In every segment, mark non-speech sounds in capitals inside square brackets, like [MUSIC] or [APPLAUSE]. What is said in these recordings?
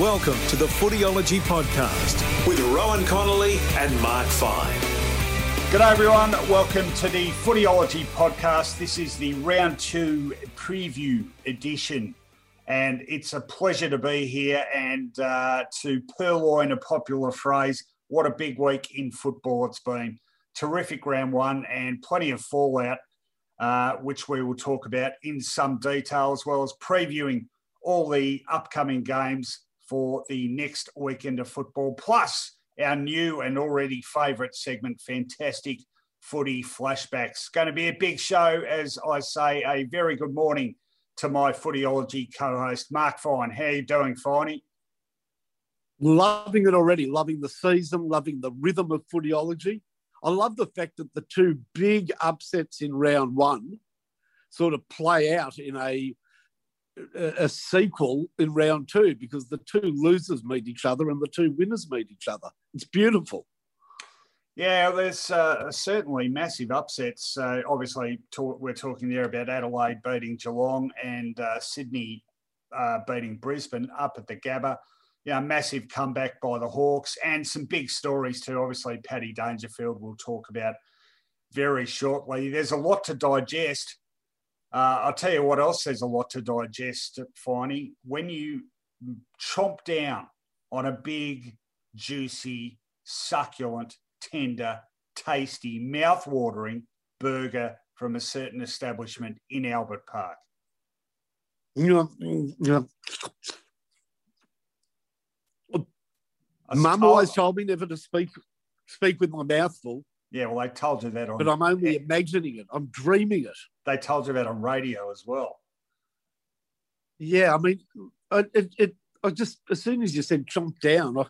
Welcome to the Footyology Podcast with Rowan Connolly and Mark Fine. G'day everyone, welcome to the Footyology Podcast. This is the round two preview edition, and it's a pleasure to be here and uh, to purloin a popular phrase. What a big week in football it's been. Terrific round one and plenty of fallout, uh, which we will talk about in some detail, as well as previewing all the upcoming games for the next weekend of football, plus our new and already favourite segment, Fantastic Footy Flashbacks. Going to be a big show, as I say. A very good morning to my footyology co-host, Mark Fine. How you doing, Finey? Loving it already, loving the season, loving the rhythm of footyology. I love the fact that the two big upsets in round one sort of play out in a a sequel in round two because the two losers meet each other and the two winners meet each other. It's beautiful. Yeah, there's uh, certainly massive upsets. Uh, obviously, talk, we're talking there about Adelaide beating Geelong and uh, Sydney uh, beating Brisbane up at the Gabba. Yeah, massive comeback by the Hawks and some big stories too. Obviously, Paddy Dangerfield we'll talk about very shortly. There's a lot to digest. Uh, I'll tell you what else, there's a lot to digest, Finey. When you chomp down on a big, juicy, succulent, tender, tasty, mouth-watering burger from a certain establishment in Albert Park. Yeah, yeah. Mum always told me never to speak speak with my mouth full. Yeah, well, they told you that on. But I'm only imagining it. I'm dreaming it. They told you about on radio as well. Yeah, I mean, uh, it, it, I just as soon as you said chomp down, I,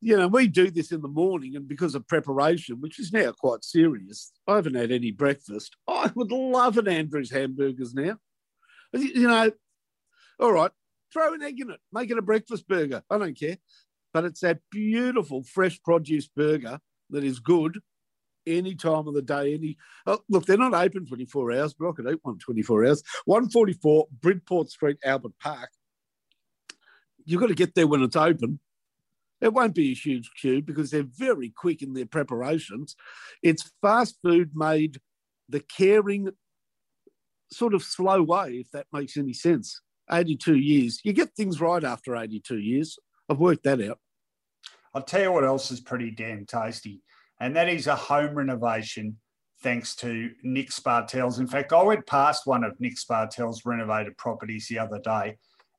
you know, we do this in the morning, and because of preparation, which is now quite serious, I haven't had any breakfast. I would love an Andrews hamburgers now. You know, all right, throw an egg in it, make it a breakfast burger. I don't care, but it's that beautiful fresh produce burger that is good any time of the day. Any oh, look, they're not open 24 hours, but I could eat one 24 hours. 144 Bridport Street, Albert Park. You've got to get there when it's open. It won't be a huge queue because they're very quick in their preparations. It's fast food made the caring, sort of slow way, if that makes any sense. 82 years. You get things right after 82 years. I've worked that out. I'll tell you what else is pretty damn tasty, and that is a home renovation thanks to Nick Spartel's. In fact, I went past one of Nick Spartel's renovated properties the other day,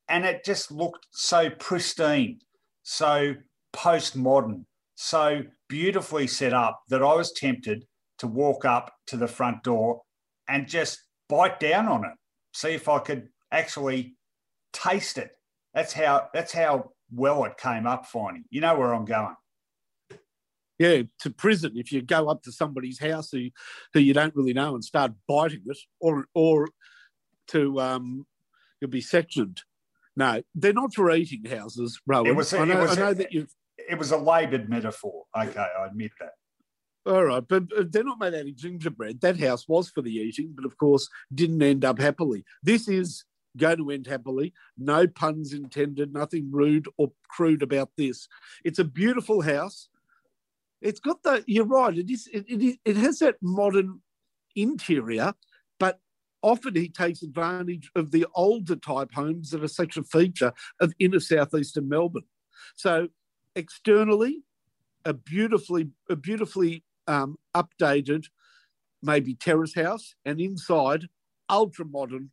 and it just looked so pristine, so postmodern, so beautifully set up that I was tempted to walk up to the front door and just bite down on it, see if I could actually taste it. That's how that's how well it came up, Finey. You know where I'm going. Yeah, to prison. If you go up to somebody's house who, who you don't really know and start biting it, or or to um, you'll be sectioned. No, they're not for eating houses, Rowan. It was, I know, was, I know that you. It was a laboured metaphor. Okay, I admit that. All right, but they're not made out of gingerbread. That house was for the eating, but of course didn't end up happily. This is going to end happily. No puns intended, nothing rude or crude about this. It's a beautiful house. It's got the, you're right, it, is, it, it, has that modern interior, but often he takes advantage of the older type homes that are such a feature of inner southeastern Melbourne. So externally, a beautifully, a beautifully um, updated, maybe terrace house, and inside, ultra modern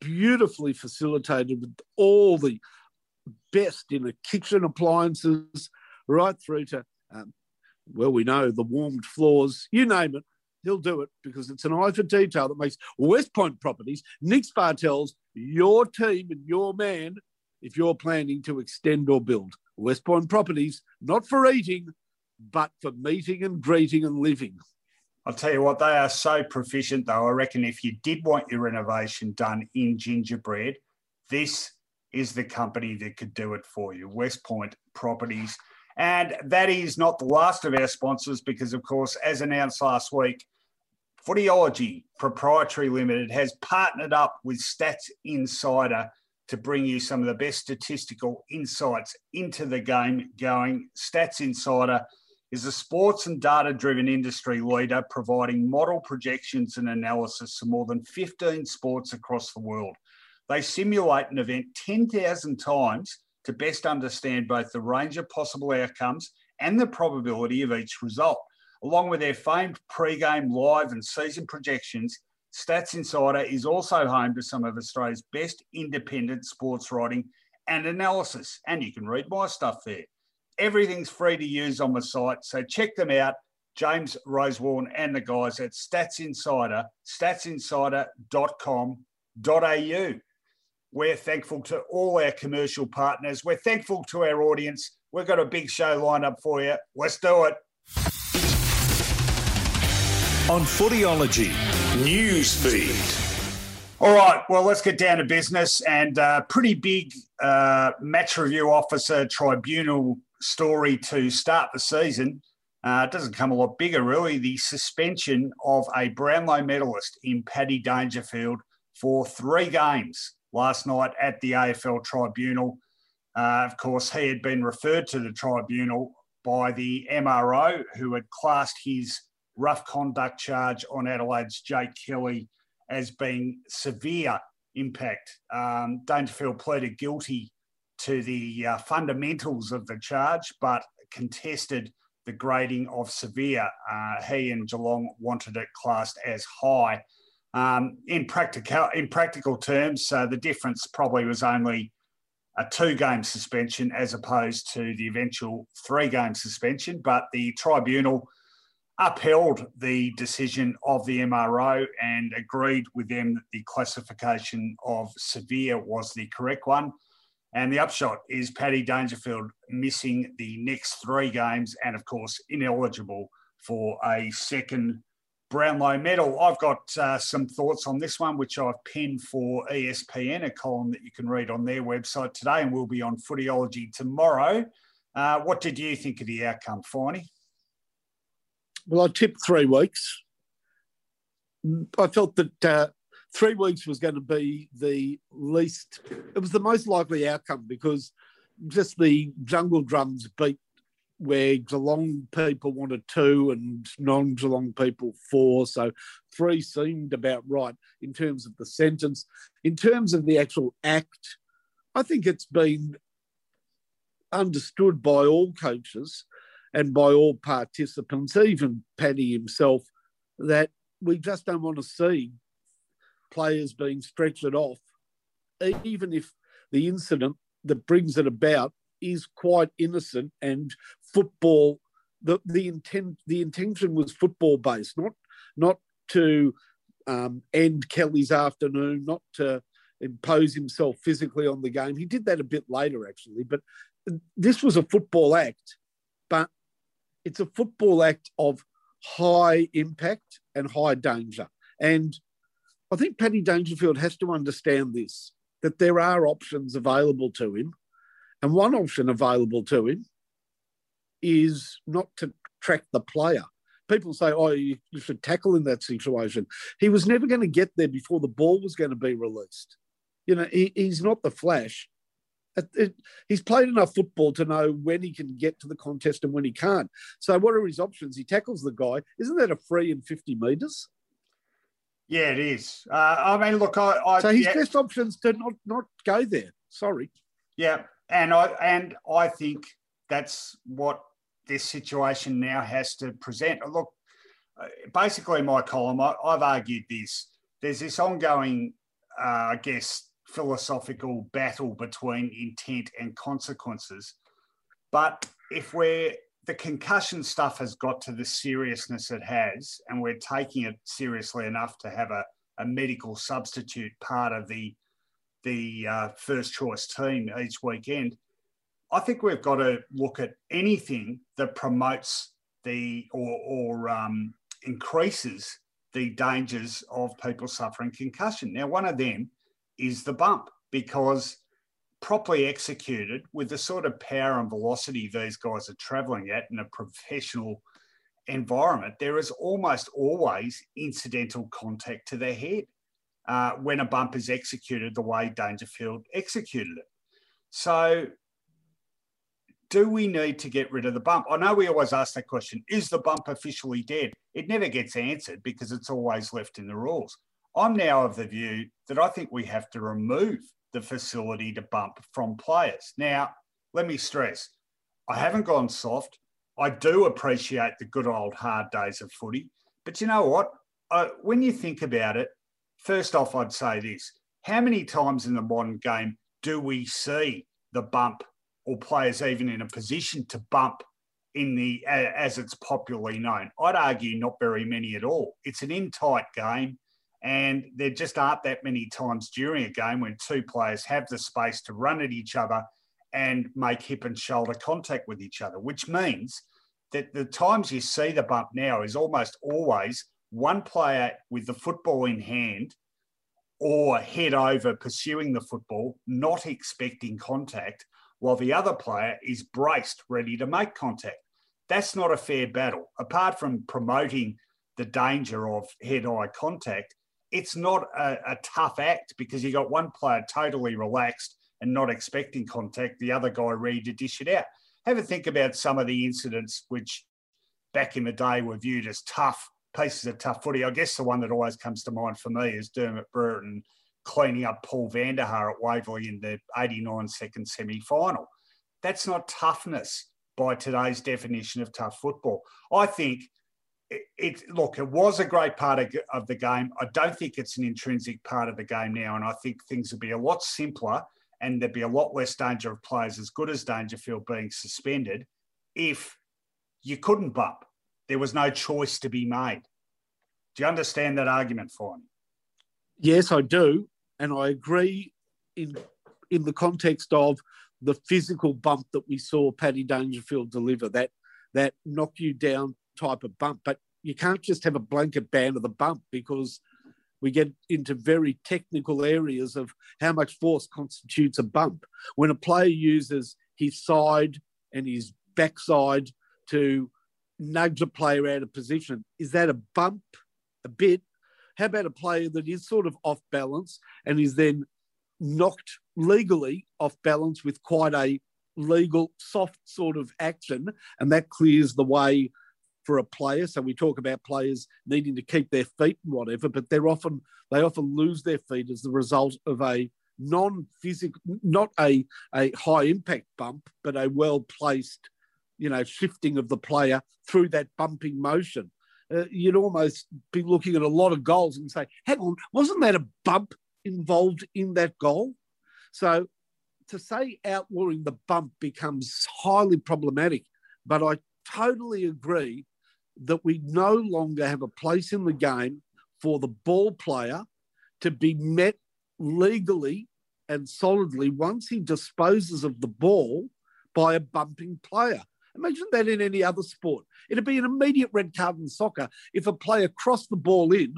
beautifully facilitated with all the best in the kitchen appliances, right through to, um, well, we know the warmed floors, you name it, he'll do it because it's an eye for detail that makes West Point Properties, Nick Spartel's your team and your man if you're planning to extend or build. West Point Properties, not for eating, but for meeting and greeting and living. I'll tell you what, they are so proficient though. I reckon if you did want your renovation done in gingerbread, this is the company that could do it for you. West Point Properties. And that is not the last of our sponsors because, of course, as announced last week, Footyology Proprietary Limited has partnered up with Stats Insider to bring you some of the best statistical insights into the game going. Stats Insider is a sports and data driven industry leader providing model projections and analysis to more than 15 sports across the world. They simulate an event 10,000 times to best understand both the range of possible outcomes and the probability of each result. Along with their famed pre-game live and season projections, Stats Insider is also home to some of Australia's best independent sports writing and analysis. And you can read my stuff there. Everything's free to use on the site, so check them out. James Rosewarne and the guys at Stats Insider, statsinsider.com.au. We're thankful to all our commercial partners. We're thankful to our audience. We've got a big show lined up for you. Let's do it. On Footyology Newsfeed. All right, well, let's get down to business. And uh, pretty big uh, match review officer tribunal story to start the season. Uh, it doesn't come a lot bigger, really. The suspension of a Brownlow medalist in Paddy Dangerfield for three games last night at the AFL tribunal. Uh, of course, he had been referred to the tribunal by the MRO, who had classed his rough conduct charge on Adelaide's Jake Kelly as being severe impact. Um, Dangerfield pleaded guilty to the uh, fundamentals of the charge, but contested the grading of severe. Uh, he and Geelong wanted it classed as high. Um, in practical in practical terms, uh, the difference probably was only a two-game suspension as opposed to the eventual three-game suspension. But the tribunal upheld the decision of the MRO and agreed with them that the classification of severe was the correct one. And the upshot is Paddy Dangerfield missing the next three games and, of course, ineligible for a second Brownlow medal. I've got uh, some thoughts on this one, which I've penned for ESPN, a column that you can read on their website today and we'll be on Footyology tomorrow. Uh, what did you think of the outcome, Finey? Well, I tipped three weeks. I felt that uh, three weeks was going to be the least, it was the most likely outcome because just the jungle drums beat where Geelong people wanted two and non Geelong people four. So three seemed about right in terms of the sentence. In terms of the actual act, I think it's been understood by all coaches and by all participants, even Paddy himself, that we just don't want to see players being stretched off, even if the incident that brings it about is quite innocent and football the the intent the intention was football based not not to um, end Kelly's afternoon not to impose himself physically on the game he did that a bit later actually but this was a football act but it's a football act of high impact and high danger and I think Paddy Dangerfield has to understand this that there are options available to him. And one option available to him is not to track the player. People say, oh, you, you should tackle in that situation. He was never going to get there before the ball was going to be released. You know, he, he's not the flash. It, it, he's played enough football to know when he can get to the contest and when he can't. So, what are his options? He tackles the guy. Isn't that a free in 50 metres? Yeah, it is. Uh, I mean, look, I, I so his yeah. best options to not not go there. Sorry. Yeah, and I and I think that's what this situation now has to present. Look, uh, basically, my column, I, have argued this. There's this ongoing, uh, I guess, philosophical battle between intent and consequences. But if we're the concussion stuff has got to the seriousness it has, and we're taking it seriously enough to have a, a medical substitute part of the the uh, first choice team each weekend. I think we've got to look at anything that promotes the or, or um, increases the dangers of people suffering concussion. Now, one of them is the bump because properly executed with the sort of power and velocity these guys are traveling at in a professional environment, there is almost always incidental contact to their head uh, when a bump is executed the way Dangerfield executed it. So, do we need to get rid of the bump? I know we always ask that question is the bump officially dead? It never gets answered because it's always left in the rules. I'm now of the view that I think we have to remove the facility to bump from players. Now, let me stress, I haven't gone soft. I do appreciate the good old hard days of footy. But you know what? when you think about it, first off, I'd say this how many times in the modern game do we see the bump or players even in a position to bump in the as it's popularly known? I'd argue not very many at all. It's an in tight game. And there just aren't that many times during a game when two players have the space to run at each other and make hip and shoulder contact with each other, which means that the times you see the bump now is almost always one player with the football in hand or head over pursuing the football, not expecting contact, while the other player is braced, ready to make contact. That's not a fair battle. Apart from promoting the danger of head eye contact, it's not a, a tough act because you got one player totally relaxed and not expecting contact, the other guy ready to dish it out. Have a think about some of the incidents which back in the day were viewed as tough pieces of tough footy. I guess the one that always comes to mind for me is Dermot Brereton cleaning up Paul Vander Haar at Waverley in the 89 second semi final. That's not toughness by today's definition of tough football. I think it, it, look, it was a great part of, of the game. I don't think it's an intrinsic part of the game now, and I think things would be a lot simpler and there'd be a lot less danger of players as good as Dangerfield being suspended if you couldn't bump. There was no choice to be made. Do you understand that argument, Fine? Yes, I do, and I agree in in the context of the physical bump that we saw Paddy Dangerfield deliver. That that knock you down type of bump. But you can't just have a blanket ban of the bump because we get into very technical areas of how much force constitutes a bump. When a player uses his side and his backside to nudge a player out of position, is that a bump? A bit. How about a player that is sort of off balance and is then knocked legally off balance with quite a legal soft sort of action, and that clears the way for a player. So we talk about players needing to keep their feet and whatever, but they're often they often lose their feet as the result of a non-physical, not a, a high impact bump, but a well placed, you know, shifting of the player through that bumping motion. Uh, you'd almost be looking at a lot of goals and say, hang on, wasn't that a bump involved in that goal? So to say outlawing the bump becomes highly problematic. But I totally agree that we no longer have a place in the game for the ball player to be met legally and solidly once he disposes of the ball by a bumping player. Imagine that in any other sport. It'd be an immediate red card in soccer if a player crossed the ball in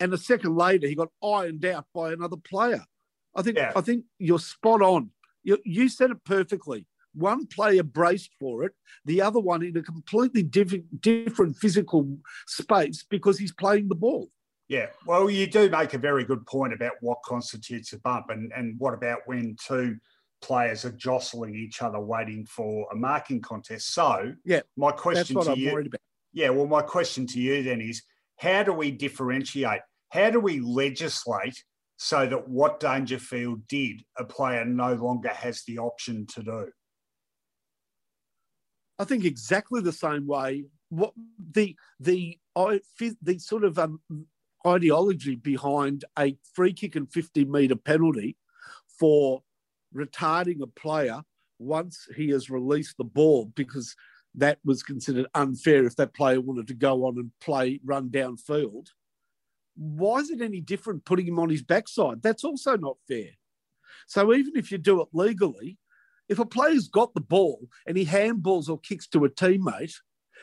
and a second later he got ironed out by another player. I think yeah. I think you're spot on. You, you said it perfectly one player braced for it, the other one in a completely different, different physical space because he's playing the ball. Yeah, well, you do make a very good point about what constitutes a bump, and, and what about when two players are jostling each other, waiting for a marking contest. So, yeah, my question to I'm you, yeah, well, my question to you then is, how do we differentiate? How do we legislate so that what Dangerfield did, a player no longer has the option to do? I think exactly the same way. What the the I the sort of um, ideology behind a free kick and 50 metre penalty for retarding a player once he has released the ball because that was considered unfair if that player wanted to go on and play run downfield. Why is it any different putting him on his backside? That's also not fair. So even if you do it legally, if a player's got the ball and he handballs or kicks to a teammate,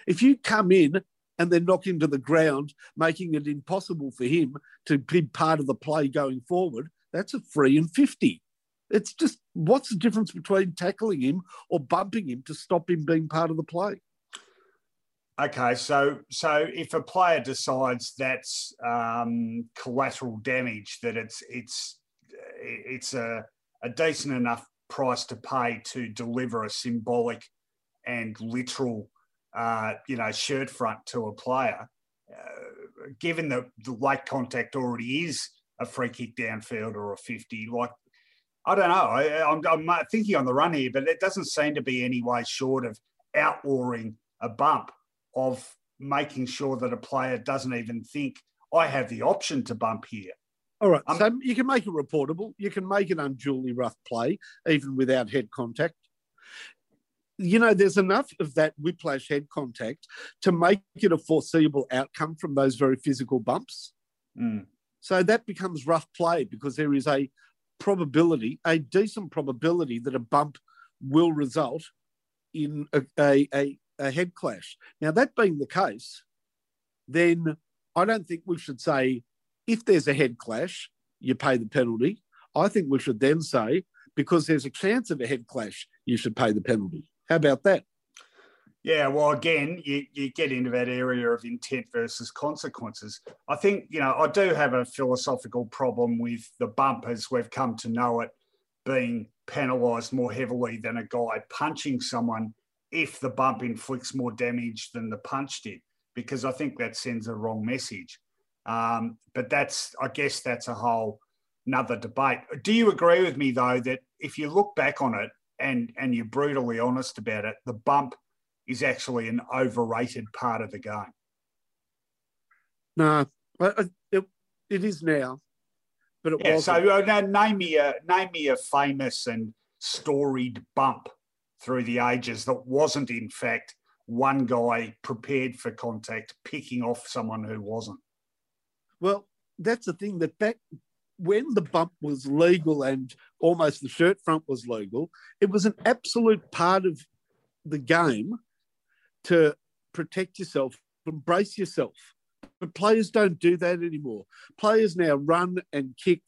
if you come in and then knock him to the ground, making it impossible for him to be part of the play going forward, that's a free and 50. It's just what's the difference between tackling him or bumping him to stop him being part of the play? Okay, so so if a player decides that's um, collateral damage, that it's it's it's a, a decent enough price to pay to deliver a symbolic and literal, uh, you know, shirt front to a player, uh, given that the late contact already is a free kick downfield or a 50, like, I don't know. I, I'm, I'm thinking on the run here, but it doesn't seem to be any way short of outlawing a bump of making sure that a player doesn't even think I have the option to bump here. All right. Um, so you can make it reportable. You can make an unduly rough play, even without head contact. You know, there's enough of that whiplash head contact to make it a foreseeable outcome from those very physical bumps. Mm. So that becomes rough play because there is a probability, a decent probability that a bump will result in a, a, a, a head clash. Now, that being the case, then I don't think we should say if there's a head clash, you pay the penalty. I think we should then say, because there's a chance of a head clash, you should pay the penalty. How about that? Yeah, well, again, you, you get into that area of intent versus consequences. I think, you know, I do have a philosophical problem with the bump as we've come to know it being penalised more heavily than a guy punching someone if the bump inflicts more damage than the punch did, because I think that sends a wrong message. Um, but that's, I guess, that's a whole another debate. Do you agree with me though that if you look back on it and and you're brutally honest about it, the bump is actually an overrated part of the game? No, it, it is now, but it yeah, was So uh, now name me a name me a famous and storied bump through the ages that wasn't in fact one guy prepared for contact picking off someone who wasn't. Well, that's the thing that back when the bump was legal and almost the shirt front was legal, it was an absolute part of the game to protect yourself, embrace yourself. But players don't do that anymore. Players now run and kick.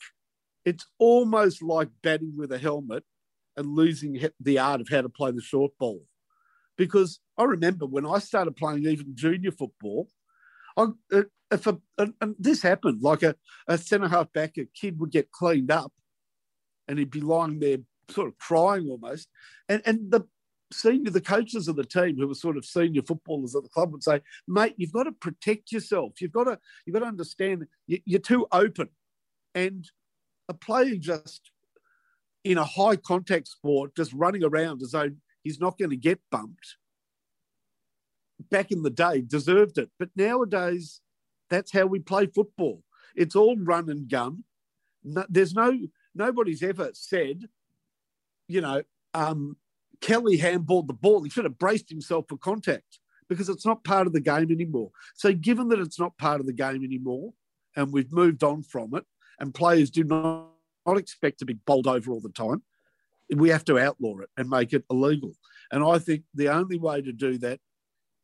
It's almost like batting with a helmet and losing the art of how to play the short ball. Because I remember when I started playing even junior football, I, uh, if a, and this happened, like a, a centre half back, a kid would get cleaned up and he'd be lying there sort of crying almost. And, and the senior, the coaches of the team who were sort of senior footballers at the club would say, mate, you've got to protect yourself. You've got to, you've got to understand you're too open. And a player just in a high contact sport, just running around as though he's not going to get bumped back in the day deserved it. But nowadays, that's how we play football. It's all run and gun. There's no nobody's ever said, you know, um, Kelly handballed the ball. He should have braced himself for contact because it's not part of the game anymore. So, given that it's not part of the game anymore, and we've moved on from it, and players do not, not expect to be bowled over all the time, we have to outlaw it and make it illegal. And I think the only way to do that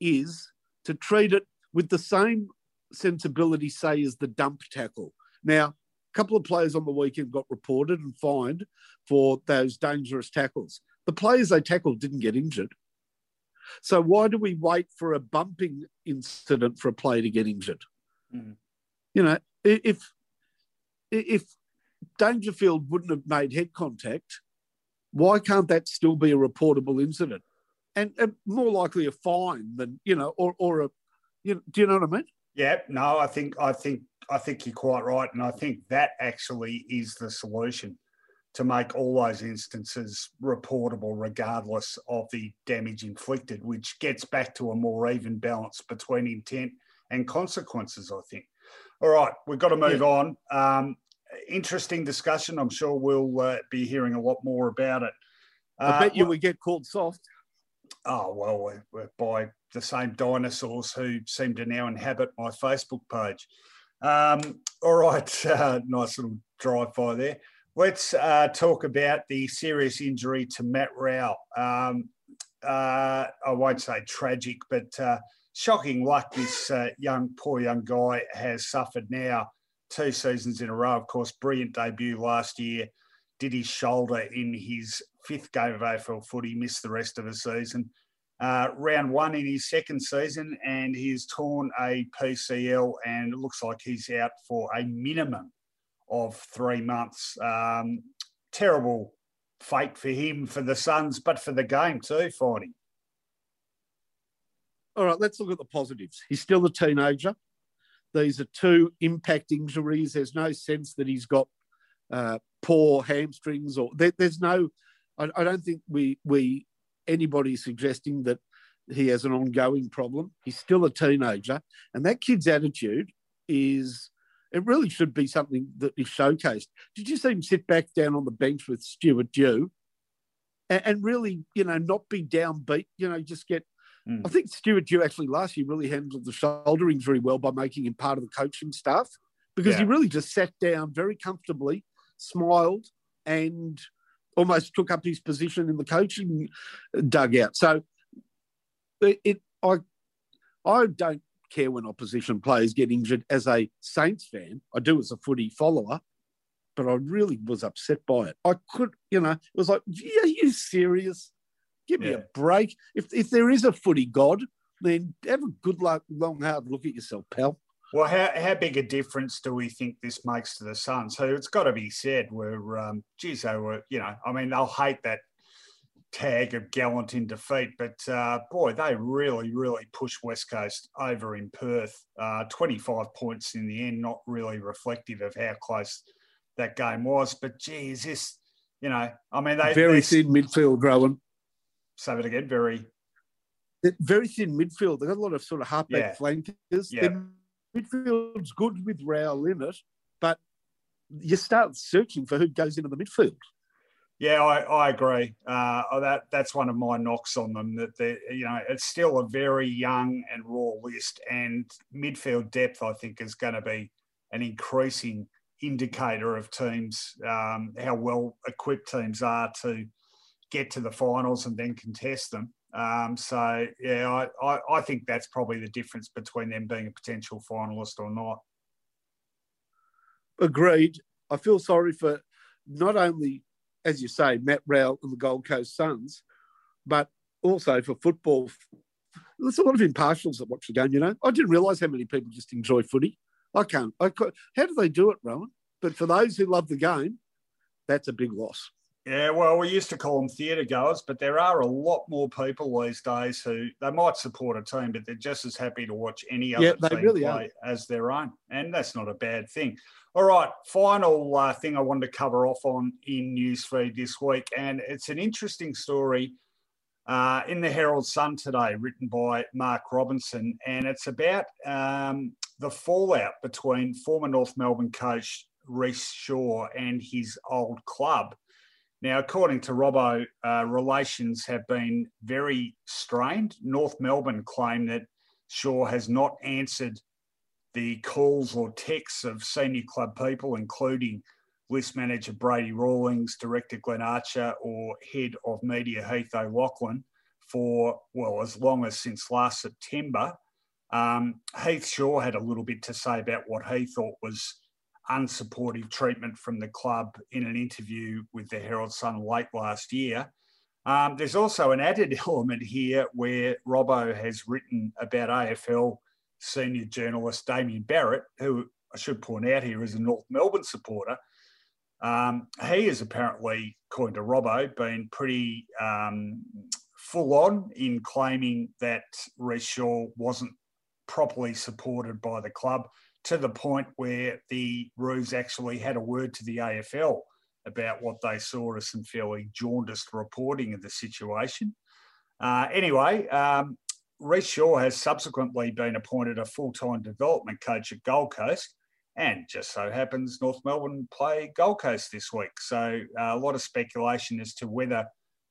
is to treat it with the same sensibility, say, as the dump tackle. Now, a couple of players on the weekend got reported and fined for those dangerous tackles. The players they tackled didn't get injured. So why do we wait for a bumping incident for a player to get injured? Mm. You know, if if Dangerfield wouldn't have made head contact, why can't that still be a reportable incident? and, and more likely a fine than you know, or or a you know, do you know what I mean? Yeah, no, I think I think I think you're quite right, and I think that actually is the solution to make all those instances reportable, regardless of the damage inflicted, which gets back to a more even balance between intent and consequences. I think. All right, we've got to move yeah. on. Um, interesting discussion. I'm sure we'll uh, be hearing a lot more about it. Uh, I bet you we get called soft oh well we're, we're, by the same dinosaurs who seem to now inhabit my facebook page um, all right [LAUGHS] uh, nice little drive by there Let's uh, talk about the serious injury to Matt Rowell. Um, uh, I won't say tragic, but uh, shocking luck this uh, young, poor young guy has suffered now two seasons in a row. Of course, brilliant debut last year. Did his shoulder in his fifth game of AFL footy, missed the rest of the season. Uh, round one in his second season, and he's torn a PCL, and it looks like he's out for a minimum of three months. Um, terrible fate for him, for the Suns, but for the game too, Finey. All right, let's look at the positives. He's still a teenager. These are two impact injuries. There's no sense that he's got uh, poor hamstrings or there, there's no. I, I don't think we we anybody suggesting that he has an ongoing problem. He's still a teenager, and that kid's attitude is it really should be something that is showcased. Did you see him sit back down on the bench with Stuart Dew and, and really, you know, not be downbeat, you know, just get. Mm. I think Stuart Dew actually last year really handled the shoulder injury well by making him part of the coaching staff because yeah. he really just sat down very comfortably, smiled, and almost took up his position in the coaching dugout. So it, it I I don't care when opposition players get injured as a Saints fan. I do as a footy follower, but I really was upset by it. I could, you know, it was like, yeah, are you serious? Give me a break. If if there is a footy god, then have a good luck, long hard look at yourself, pal. Well, how, how big a difference do we think this makes to the Suns? So it's got to be said, we're, um, geez, they were, you know, I mean, they'll hate that tag of gallant in defeat. But uh, boy, they really, really pushed West Coast over in Perth. Uh, 25 points in the end, not really reflective of how close that game was. But gee, is this, you know, I mean, they very thin midfield, Rowan. Say it again, very. Very thin midfield. They've got a lot of sort of halfback yeah. flankers. Yeah. Their midfield's good with Rowell in it, but you start searching for who goes into the midfield. Yeah, I, I agree. Uh, oh, that that's one of my knocks on them. That they, you know, it's still a very young and raw list, and midfield depth, I think, is going to be an increasing indicator of teams um, how well equipped teams are to get to the finals and then contest them. Um, so yeah, I, I, I think that's probably the difference between them being a potential finalist or not. Agreed. I feel sorry for not only as you say, Matt Rowell and the Gold Coast Suns, but also for football. There's a lot of impartials that watch the game. You know, I didn't realise how many people just enjoy footy. I can't. I how do they do it, Rowan? But for those who love the game, that's a big loss. Yeah, well, we used to call them theatre goers, but there are a lot more people these days who they might support a team, but they're just as happy to watch any other yeah, team really play are. as their own, and that's not a bad thing. All right, final uh, thing I wanted to cover off on in newsfeed this week, and it's an interesting story uh, in the Herald Sun today, written by Mark Robinson, and it's about um, the fallout between former North Melbourne coach Rhyce Shaw and his old club. Now, according to Robbo, uh, relations have been very strained. North Melbourne claim that Shaw has not answered the calls or texts of senior club people, including list manager Brady Rawlings, director Glenn Archer, or head of media Heath O'Loughlin for, well, as long as since last September. Um, Heath Shaw had a little bit to say about what he thought was unsupportive treatment from the club in an interview with the Herald Sun late last year. Um, there's also an added [LAUGHS] element here where Robbo has written about AFL senior journalist Damien Barrett, who I should point out here is a North Melbourne supporter. Um, he has apparently, according to Robbo, been pretty um, full on in claiming that Rhyce Shaw wasn't properly supported by the club to the point where the Roos actually had a word to the AFL about what they saw as some fairly jaundiced reporting of the situation. Uh, anyway, um, Rhyce Shaw has subsequently been appointed a full time development coach at Gold Coast. And just so happens North Melbourne play Gold Coast this week. So uh, a lot of speculation as to whether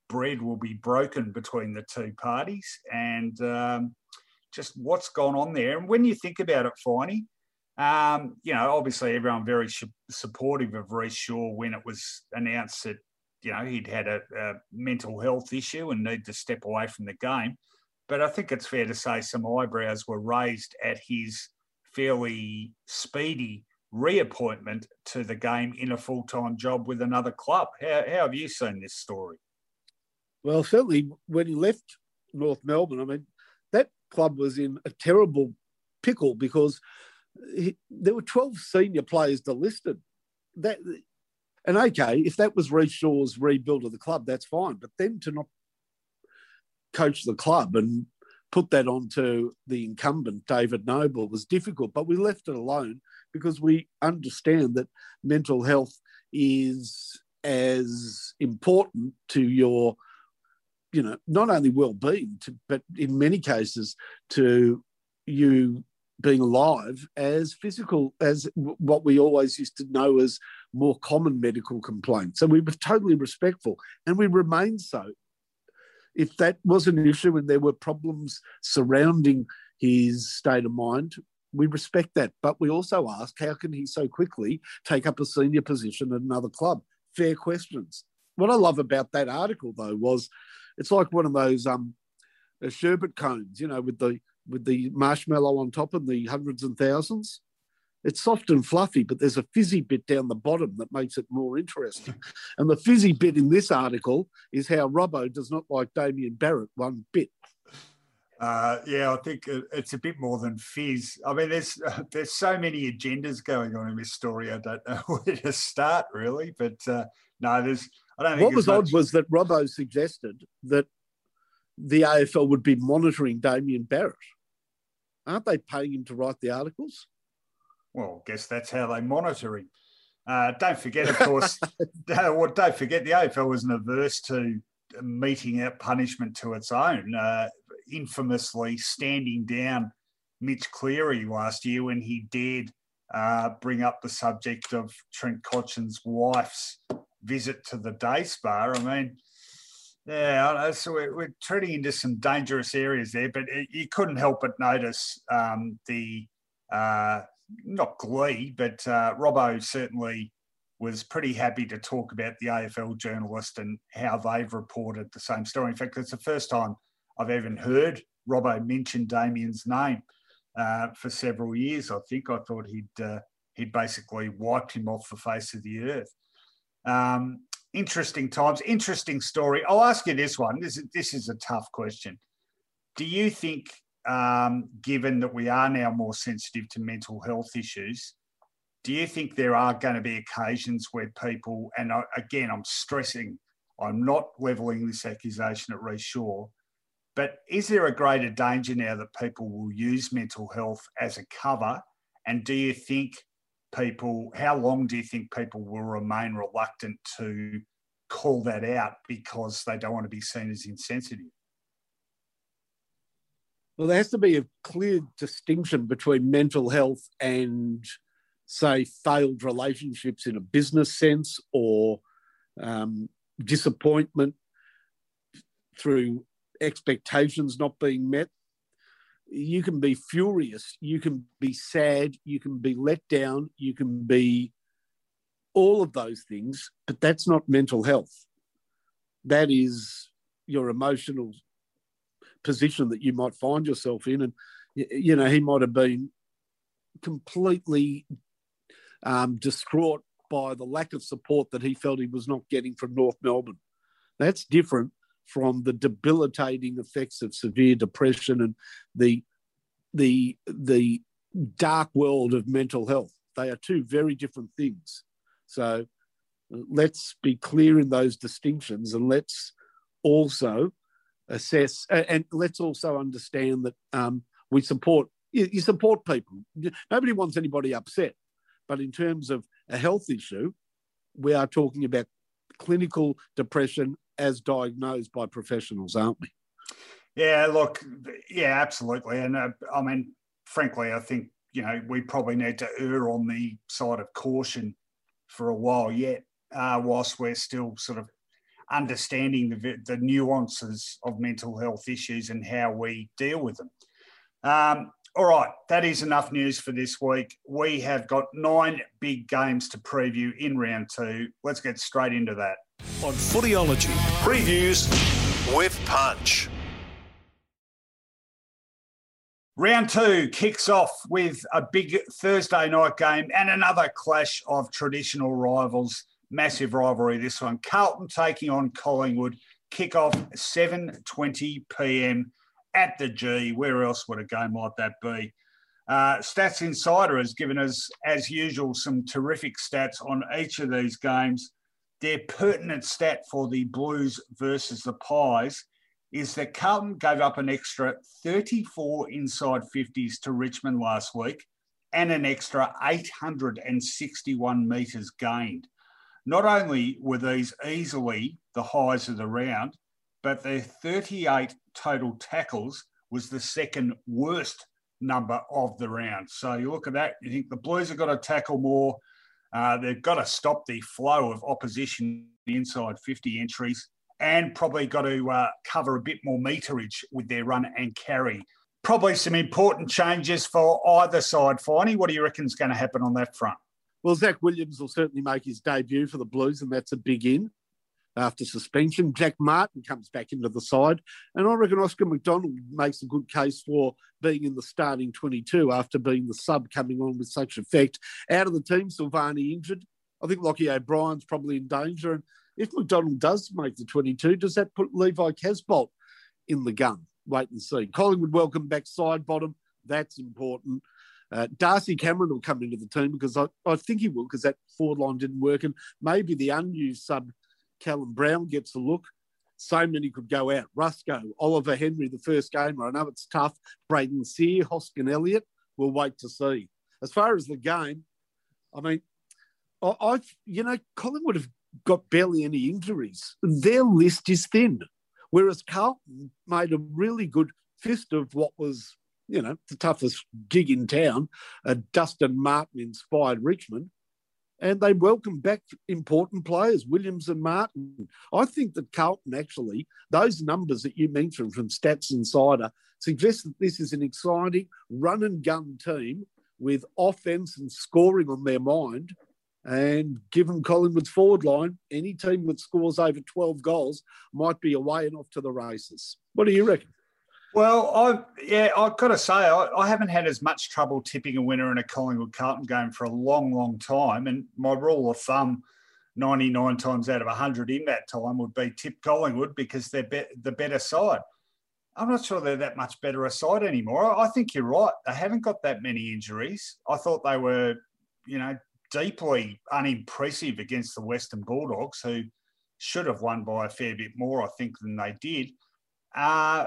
bread will be broken between the two parties and um, just what's gone on there. And when you think about it, Finey, Um, you know, obviously everyone very supportive of Rhyce Shaw when it was announced that you know he'd had a, a mental health issue and need to step away from the game. But I think it's fair to say some eyebrows were raised at his fairly speedy reappointment to the game in a full time job with another club. How, how have you seen this story? Well, certainly when he left North Melbourne, I mean, that club was in a terrible pickle because he, there were 12 senior players delisted. That and okay, if that was Rhyce Shaw's rebuild of the club, that's fine. But then to not coach the club and put that onto the incumbent David Noble was difficult. But we left it alone because we understand that mental health is as important to your you know, not only well-being, but in many cases to you being alive as physical as what we always used to know as more common medical complaints. So we were totally respectful, and we remain so. If that was an issue and there were problems surrounding his state of mind, we respect that. But we also ask, how can he so quickly take up a senior position at another club? Fair questions. What I love about that article, though, was it's like one of those um, uh, sherbet cones, you know, with the with the marshmallow on top and the hundreds and thousands. It's soft and fluffy, but there's a fizzy bit down the bottom that makes it more interesting. [LAUGHS] and the fizzy bit in this article is how Robbo does not like Damien Barrett one bit. Uh, yeah, I think it's a bit more than fizz. I mean, there's uh, [LAUGHS] there's so many agendas going on in this story. I don't know [LAUGHS] where to start really, but uh, no, there's I don't what was much... odd was that Robbo suggested that the AFL would be monitoring Damien Barrett. Aren't they paying him to write the articles? Well, I guess that's how they monitor him. Uh, don't forget, of course, [LAUGHS] [LAUGHS] well, don't forget the AFL wasn't averse to meting out punishment to its own. Uh, infamously standing down Mitch Cleary last year when he dared uh, bring up the subject of Trent Cotchin's wife's visit to the day spa. I mean, yeah, so we're, treading into some dangerous areas there, but you couldn't help but notice um, the uh, not glee, but uh, Robbo certainly was pretty happy to talk about the AFL journalist and how they've reported the same story. In fact, it's the first time I've even heard Robbo mention Damien's name uh, for several years. I think I thought he'd uh, he'd basically wiped him off the face of the earth. Um, interesting times, interesting story. I'll ask you this one. This is, this is a tough question. Do you think, um, given that we are now more sensitive to mental health issues, do you think there are going to be occasions where people, and I, again, I'm stressing, I'm not levelling this accusation at Rhyce Shaw, but is there a greater danger now that people will use mental health as a cover? And do you think people, how long do you think people will remain reluctant to call that out because they don't want to be seen as insensitive? Well, there has to be a clear distinction between mental health and, say, failed relationships in a business sense or um, disappointment through expectations not being met you can be furious, you can be sad, you can be let down, you can be all of those things, but that's not mental health. That is your emotional position that you might find yourself in. And, you know, he might have been completely um, distraught by the lack of support that he felt he was not getting from North Melbourne. That's different from the debilitating effects of severe depression and the the the dark world of mental health. They are two very different things. So let's be clear in those distinctions and let's also assess and let's also understand that um, we support you, you support people. Nobody wants anybody upset, but in terms of a health issue, we are talking about clinical depression as diagnosed by professionals, aren't we? Yeah, look, yeah, absolutely. And uh, I mean, frankly, I think, you know, we probably need to err on the side of caution for a while yet, uh, whilst we're still sort of understanding the, the nuances of mental health issues and how we deal with them. Um, All right, that is enough news for this week. We have got nine big games to preview in round two. Let's get straight into that. On Footyology, previews with Punch. Round two kicks off with a big Thursday night game and another clash of traditional rivals. Massive rivalry, this one. Carlton taking on Collingwood. Kick-off 7.20 p.m. at the G. Where else would a game like that be? Uh, Stats Insider has given us, as usual, some terrific stats on each of these games. Their pertinent stat for the Blues versus the Pies is that Carlton gave up an extra 34 inside 50s to Richmond last week and an extra 861 metres gained. Not only were these easily the highs of the round, but their 38 total tackles was the second worst number of the round. So you look at that, you think the Blues have got to tackle more. Uh, they've got to stop the flow of opposition inside 50 entries and probably got to uh, cover a bit more meterage with their run and carry. Probably some important changes for either side. Finey, what do you reckon is going to happen on that front? Well, Zach Williams will certainly make his debut for the Blues, and that's a big in after suspension. Jack Martin comes back into the side, and I reckon Oscar McDonald makes a good case for being in the starting 22 after being the sub coming on with such effect. Out of the team, Silvagni injured. I think Lochie O'Brien's probably in danger, and if McDonald does make the 22, does that put Levi Casboult in the gun? Wait and see. Collingwood welcome back Sidebottom. That's important. Uh, Darcy Cameron will come into the team because I, I think he will because that forward line didn't work. And maybe the unused sub Callum Brown gets a look. So many could go out. Ruscoe, Oliver Henry, the first gamer. I know it's tough. Brayden Sier, Hoskin Elliott. We'll wait to see. As far as the game, I mean, I, I've, you know, Collingwood have got barely any injuries. Their list is thin, whereas Carlton made a really good fist of what was, you know, the toughest gig in town, a Dustin Martin inspired Richmond. And they welcome back important players, Williams and Martin. I think that Carlton actually, those numbers that you mentioned from Stats Insider, suggest that this is an exciting run and gun team with offense and scoring on their mind and given Collingwood's forward line, any team that scores over 12 goals might be away and off to the races. What do you reckon? Well, I yeah, I've got to say I, I, haven't had as much trouble tipping a winner in a Collingwood Carlton game for a long, long time. And my rule of thumb, 99 times out of 100 in that time, would be tip Collingwood because they're be- the better side. I'm not sure they're that much better a side anymore. I think you're right. They haven't got that many injuries. I thought they were, you know, deeply unimpressive against the Western Bulldogs, who should have won by a fair bit more, I think, than they did. Uh,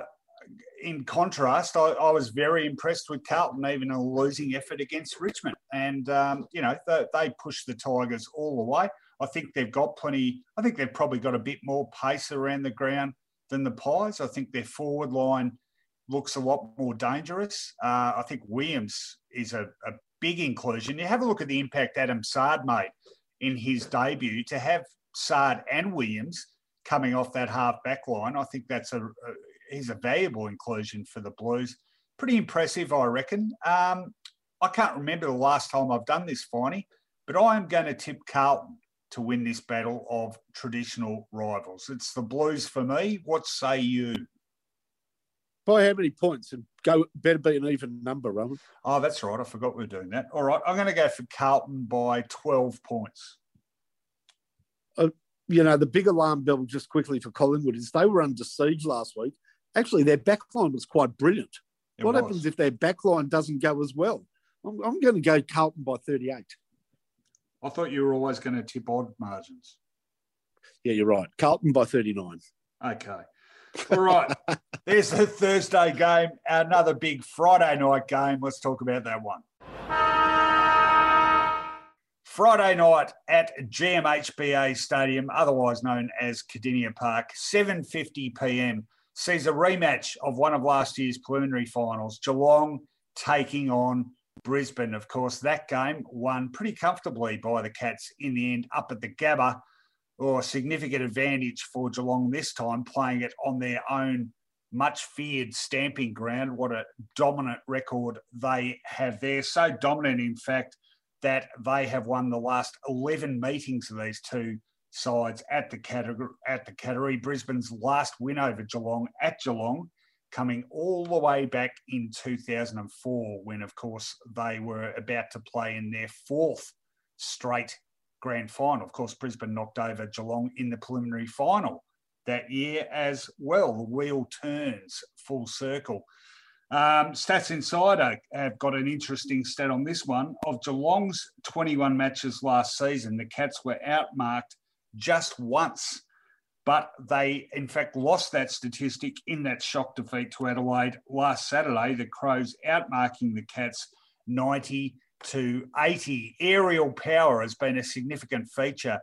in contrast, I, I, was very impressed with Carlton, even a losing effort against Richmond. And, um, you know, they, they pushed the Tigers all the way. I think they've got plenty, I think they've probably got a bit more pace around the ground than the Pies. I think their forward line looks a lot more dangerous. Uh, I think Williams is a, a big inclusion. You have a look at the impact Adam Saad made in his debut. To have Saad and Williams coming off that half back line, I think that's a, a he's a valuable inclusion for the Blues. Pretty impressive, I reckon. Um, I can't remember the last time I've done this, Finey, but I am going to tip Carlton to win this battle of traditional rivals. It's the Blues for me. What say you? By how many points? And go better be an even number, Roman. Oh, that's right. I forgot we are doing that. All right, I'm going to go for Carlton by 12 points. Uh, you know, the big alarm bell just quickly for Collingwood is they were under siege last week. Actually, their backline was quite brilliant. It what was. happens if their backline doesn't go as well? I'm, I'm going to go Carlton by 38. I thought you were always going to tip odd margins. Yeah, you're right. Carlton by 39. Okay. All right. [LAUGHS] There's the Thursday game, another big Friday night game. Let's talk about that one. Friday night at GMHBA Stadium, otherwise known as Kardinia Park, 7:50 p.m. sees a rematch of one of last year's preliminary finals, Geelong taking on Brisbane. Of course, that game won pretty comfortably by the Cats in the end up at the Gabba or a significant advantage for Geelong this time, playing it on their own much feared stamping ground. What a dominant record they have there. So dominant, in fact, that they have won the last 11 meetings of these two sides at the Cattery. At the Cattery, Brisbane's last win over Geelong at Geelong, coming all the way back in 2004, when, of course, they were about to play in their fourth straight grand final. Of course, Brisbane knocked over Geelong in the preliminary final that year as well. The wheel turns full circle. Um, Stats Insider have got an interesting stat on this one. Of Geelong's 21 matches last season, the Cats were outmarked just once, but they in fact lost that statistic in that shock defeat to Adelaide last Saturday. The Crows outmarking the Cats 90 to 80. Aerial power has been a significant feature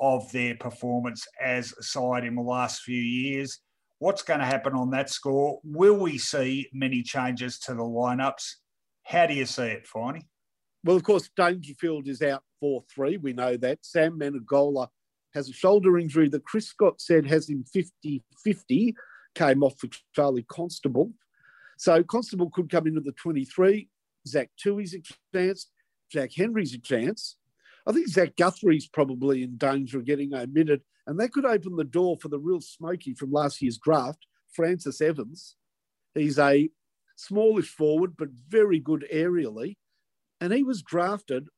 of their performance as a side in the last few years. What's going to happen on that score? Will we see many changes to the lineups? How do you see it, Finey? Well, of course, Dangerfield is out 4 3. We know that. Sam Menegola has a shoulder injury that Chris Scott said has him 50 50, came off for Charlie Constable. So Constable could come into the 23. Zach Tuohy's a chance. Jack Henry's a chance. I think Zach Guthrie's probably in danger of getting omitted, and that could open the door for the real smoky from last year's draft, Francis Evans. He's a smallish forward, but very good aerially. And he was drafted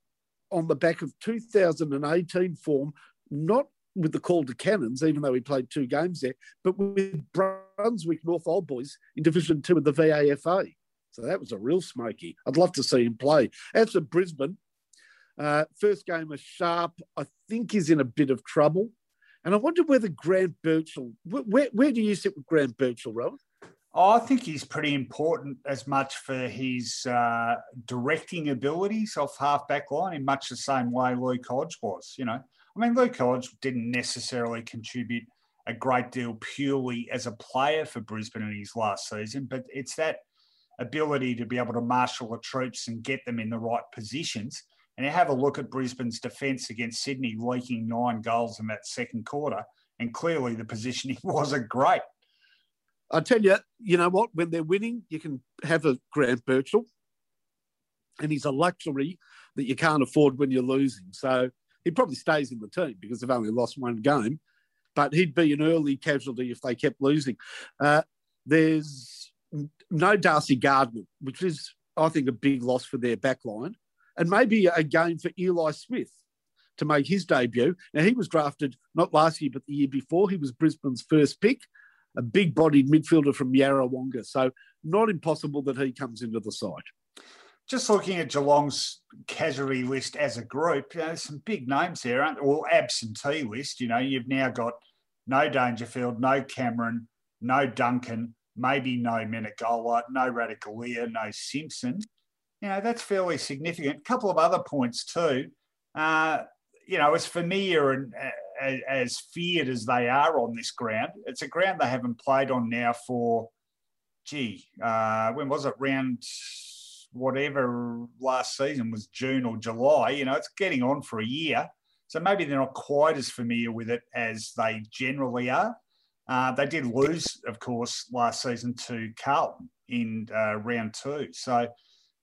on the back of 2018 form, not with the Calder Cannons, even though he played two games there, but with Brunswick North Old Boys in Division Two of the VAFA. So that was a real smoky. I'd love to see him play. As for Brisbane, uh, first game was Sharp, I think, is in a bit of trouble. And I wonder whether Grant Birchall, where, where do you sit with Grant Birchall, Rowan? Oh, I think he's pretty important as much for his uh, directing abilities off half back line in much the same way Luke Hodge was. You know, I mean, Luke Hodge didn't necessarily contribute a great deal purely as a player for Brisbane in his last season, but it's that ability to be able to marshal the troops and get them in the right positions and have a look at Brisbane's defence against Sydney, leaking nine goals in that second quarter. And clearly the positioning [LAUGHS] wasn't great. I tell you, you know what? When they're winning, you can have a Grant Birchall, and he's a luxury that you can't afford when you're losing. So he probably stays in the team because they've only lost one game, but he'd be an early casualty if they kept losing. Uh, there's no Darcy Gardiner, which is, I think, a big loss for their backline and maybe a game for Ely Smith to make his debut. Now, he was drafted not last year, but the year before. He was Brisbane's first pick, a big bodied midfielder from Yarrawonga. So, not impossible that he comes into the side. Just looking at Geelong's casualty list as a group, you know, there's some big names there, aren't? Or absentee list. You know, you've now got no Dangerfield, no Cameron, no Duncan, maybe no Menegola, no Ratugolea, no Simpson you know, that's fairly significant. A couple of other points too. Uh, you know, as familiar and uh, as feared as they are on this ground, it's a ground they haven't played on now for, gee, uh, when was it? Round whatever last season was June or July. You know, it's getting on for a year. So maybe they're not quite as familiar with it as they generally are. Uh, they did lose, of course, last season to Carlton in uh, round two. So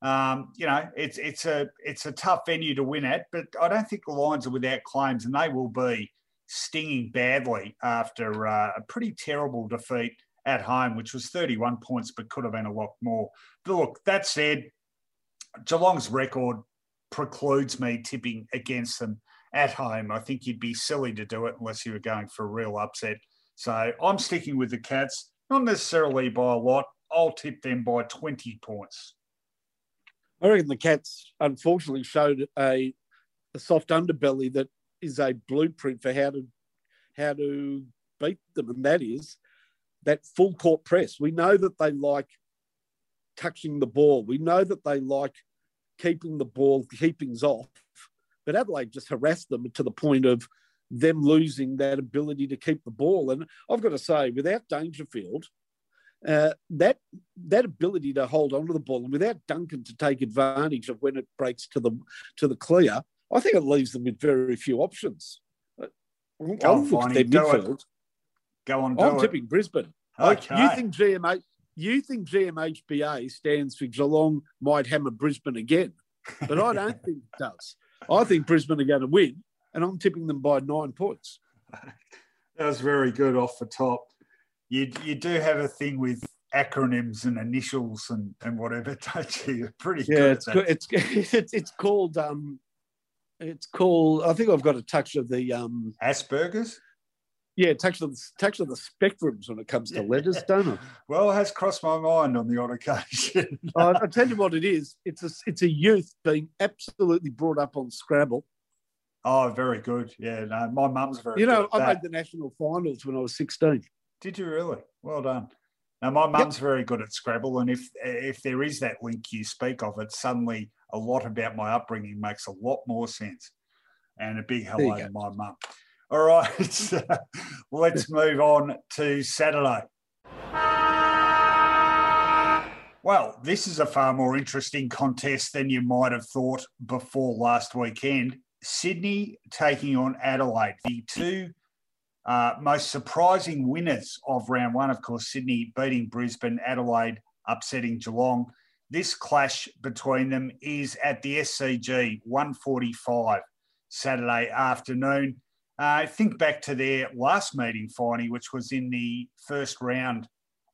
um, you know, it's it's a it's a tough venue to win at, but I don't think the Lions are without claims, and they will be stinging badly after uh, a pretty terrible defeat at home, which was 31 points, but could have been a lot more. But look, that said, Geelong's record precludes me tipping against them at home. I think you'd be silly to do it unless you were going for a real upset. So I'm sticking with the Cats, not necessarily by a lot. I'll tip them by 20 points. I reckon the Cats unfortunately showed a, a soft underbelly that is a blueprint for how to how to beat them, and that is that full court press. We know that they like touching the ball. We know that they like keeping the ball, keepings off. But Adelaide just harassed them to the point of them losing that ability to keep the ball. And I've got to say, without Dangerfield, uh, that that ability to hold onto the ball and without Duncan to take advantage of when it breaks to the to the clear, I think it leaves them with very few options. Go on, Finey, do it. Go on, do I'm it. tipping Brisbane. Okay. You think GMH? You think GMHBA stands for Geelong might hammer Brisbane again, but I don't think it does. I think Brisbane are going to win, and I'm tipping them by nine points. That was very good off the top. You you do have a thing with acronyms and initials and, and whatever, [LAUGHS] don't you? You're pretty Yeah, good. it's co- that. it's [LAUGHS] it's it's called um, it's called. I think I've got a touch of the um, Asperger's. Yeah, touch of the touch of the spectrums when it comes to letters, don't I? [LAUGHS] Well, it has crossed my mind on the odd occasion. I, I tell you what it is. It's a it's a youth being absolutely brought up on Scrabble. oh, very good. Yeah, no, my mum's very. You know, I that. made the national finals when I was sixteen. Did you really? Well done. Now, my mum's very good at Scrabble, and if if there is that link you speak of, it suddenly a lot about my upbringing makes a lot more sense. And a big hello to my mum. All right, [LAUGHS] let's move on to Saturday. Well, this is a far more interesting contest than you might have thought before last weekend. Sydney taking on Adelaide, the two uh, most surprising winners of round one, of course, Sydney beating Brisbane, Adelaide upsetting Geelong. This clash between them is at the SCG 145 Saturday afternoon. Uh, think back to their last meeting, Finey, which was in the first round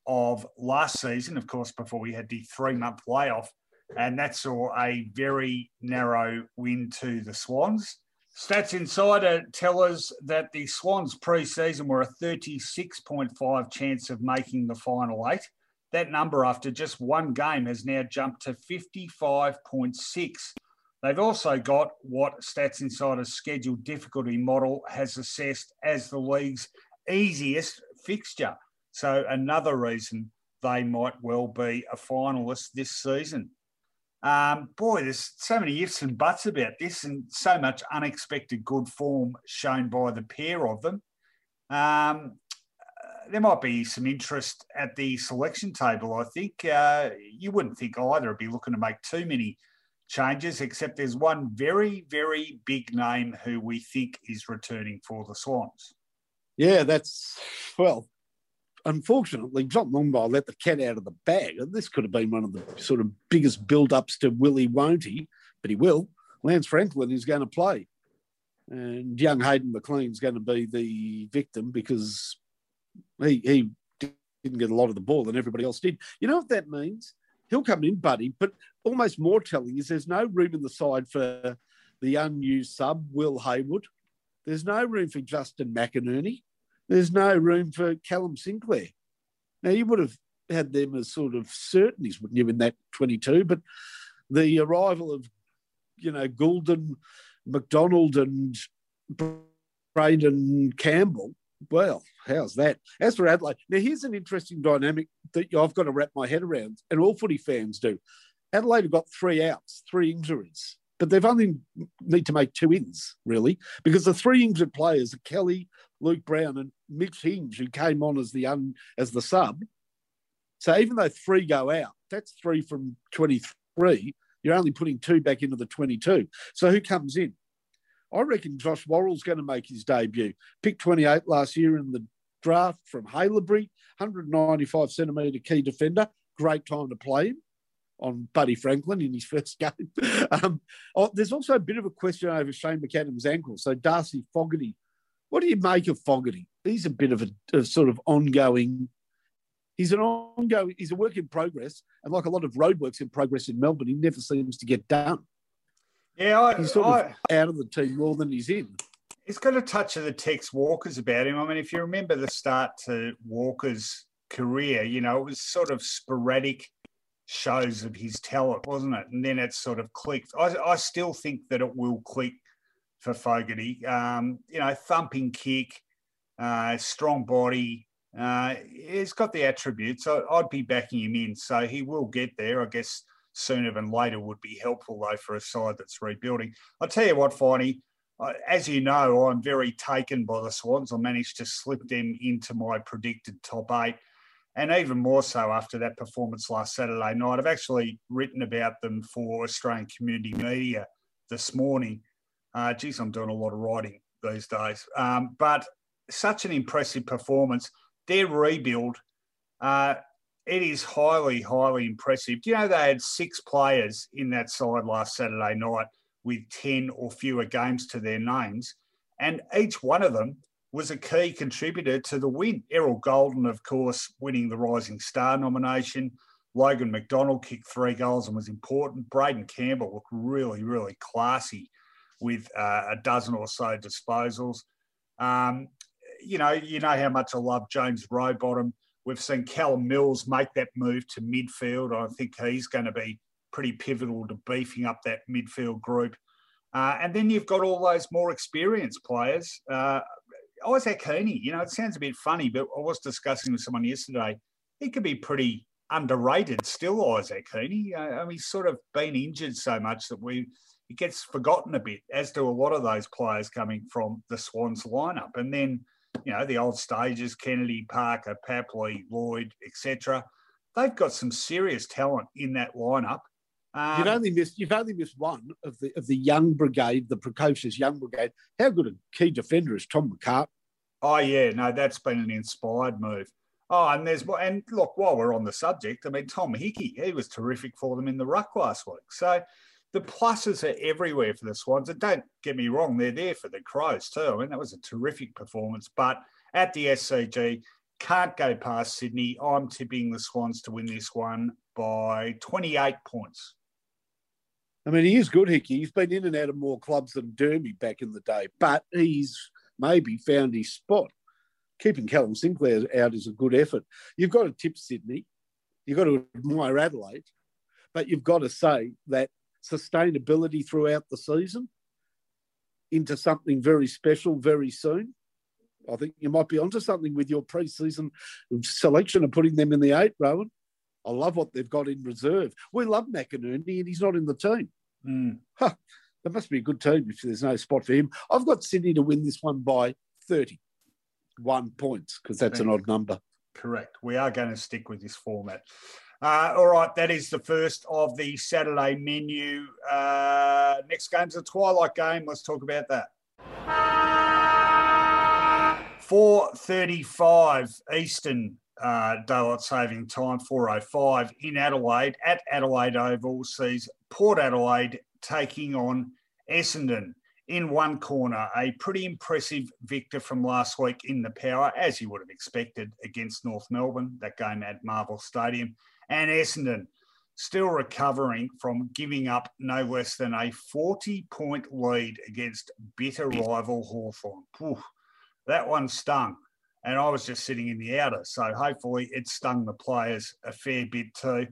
of last season, of course, before we had the three month layoff. And that saw a very narrow win to the Swans. Stats Insider tell us that the Swans pre-season were a 36.5 chance of making the final eight. That number after just one game has now jumped to 55.6. They've also got what Stats Insider's schedule difficulty model has assessed as the league's easiest fixture. So another reason they might well be a finalist this season. Um, boy, there's so many ifs and buts about this, and so much unexpected good form shown by the pair of them. Um, there might be some interest at the selection table. I think uh, you wouldn't think either would be looking to make too many changes, except there's one very, very big name who we think is returning for the Swans. Yeah, that's well. Unfortunately, John Longmire let the cat out of the bag. This could have been one of the sort of biggest build-ups to will he, won't he? But he will. Lance Franklin is going to play, and young Hayden McLean's going to be the victim because he he didn't get a lot of the ball and everybody else did. You know what that means? He'll come in, buddy. But almost more telling is there's no room in the side for the unused sub Will Hayward. There's no room for Justin McInerney there's no room for Callum Sinclair. Now, you would have had them as sort of certainties, wouldn't you, in that 22? But the arrival of, you know, Gulden, McDonald, and Braden Campbell, well, how's that? As for Adelaide, now here's an interesting dynamic that I've got to wrap my head around, and all footy fans do. Adelaide have got three outs, three injuries, but they've only need to make two ins, really, because the three injured players are Kelly, Luke Brown, and Mitch Hinge, who came on as the un, as the sub. So even though three go out, that's three from 23. You're only putting two back into the 22. So who comes in? I reckon Josh Worrell's going to make his debut. Picked 28 last year in the draft from Haileybury, 195 centimetre key defender. Great time to play him on Buddy Franklin in his [LAUGHS] first game. um, oh, there's also a bit of a question over Shane McAdams' ankle. So Darcy Fogarty, what do you make of Fogarty? He's a bit of a, a sort of ongoing. He's an ongoing. He's a work in progress, and like a lot of roadworks in progress in Melbourne, he never seems to get done. Yeah, I, He's sort I, of out of the team more than he's in. He's got a touch of the Tex Walker's about him. I mean, if you remember the start to Walker's career, you know, it was sort of sporadic shows of his talent, wasn't it? And then it sort of clicked. I, I still think that it will click for Fogarty. Um, you know, thumping kick, uh, strong body. Uh, he's got the attributes. I, I'd be backing him in. So he will get there. I guess sooner than later would be helpful, though, for a side that's rebuilding. I'll tell you what, Finey, uh, as you know, I'm very taken by the Swans. I managed to slip them into my predicted top eight. And even more so after that performance last Saturday night. I've actually written about them for Australian community media this morning. Uh, geez, I'm doing a lot of writing these days. Um, but such an impressive performance. Their rebuild Uh, it is highly, highly impressive. Do you know they had six players in that side last Saturday night with 10 or fewer games to their names? And each one of them was a key contributor to the win. Errol Gulden, of course, winning the Rising Star nomination. Logan McDonald kicked three goals and was important. Braden Campbell looked really, really classy with uh, a dozen or so disposals. Um, you know, you know how much I love James Rowbottom. We've seen Callum Mills make that move to midfield. I think he's going to be pretty pivotal to beefing up that midfield group. Uh, and then you've got all those more experienced players. Uh, Isaac Heaney, you know, it sounds a bit funny, but I was discussing with someone yesterday. He could be pretty underrated still, Isaac Heaney. Uh, I mean, he's sort of been injured so much that we it gets forgotten a bit, as do a lot of those players coming from the Swans lineup. And then, you know, the old stages, Kennedy, Parker, Papley, Lloyd, etc. They've got some serious talent in that lineup. Um, you've only missed you've only missed one of the of the young brigade, the precocious young brigade. How good a key defender is Tom McCart? Oh yeah, no, that's been an inspired move. Oh, and there's and look, while we're on the subject, I mean Tom Hickey, he was terrific for them in the ruck last week. So the pluses are everywhere for the Swans. And don't get me wrong, they're there for the Crows too. I mean, that was a terrific performance. But at the SCG, can't go past Sydney. I'm tipping the Swans to win this one by 28 points. I mean, he is good, Hickey. He's been in and out of more clubs than Derby back in the day, but he's maybe found his spot. Keeping Callum Sinclair out is a good effort. You've got to tip Sydney. You've got to admire Adelaide, but you've got to say that sustainability throughout the season into something very special very soon. I think you might be onto something with your pre-season selection of putting them in the eight, Rowan. I love what they've got in reserve. We love McInerney, and he's not in the team. Mm. Huh, that must be a good team if there's no spot for him. I've got Sydney to win this one by 31 points because that's an odd number. Correct. We are going to stick with this format. Uh, all right, that is the first of the Saturday menu. Uh, next game's a twilight game. Let's talk about that. 4.35 Eastern uh, daylight saving time, 4.05 in Adelaide at Adelaide Oval sees Port Adelaide taking on Essendon in one corner. A pretty impressive victor from last week in the power, as you would have expected against North Melbourne, that game at Marvel Stadium and Essendon still recovering from giving up no less than a 40 point lead against bitter rival Hawthorn. that one stung. And I was just sitting in the outer. So hopefully it stung the players a fair bit too.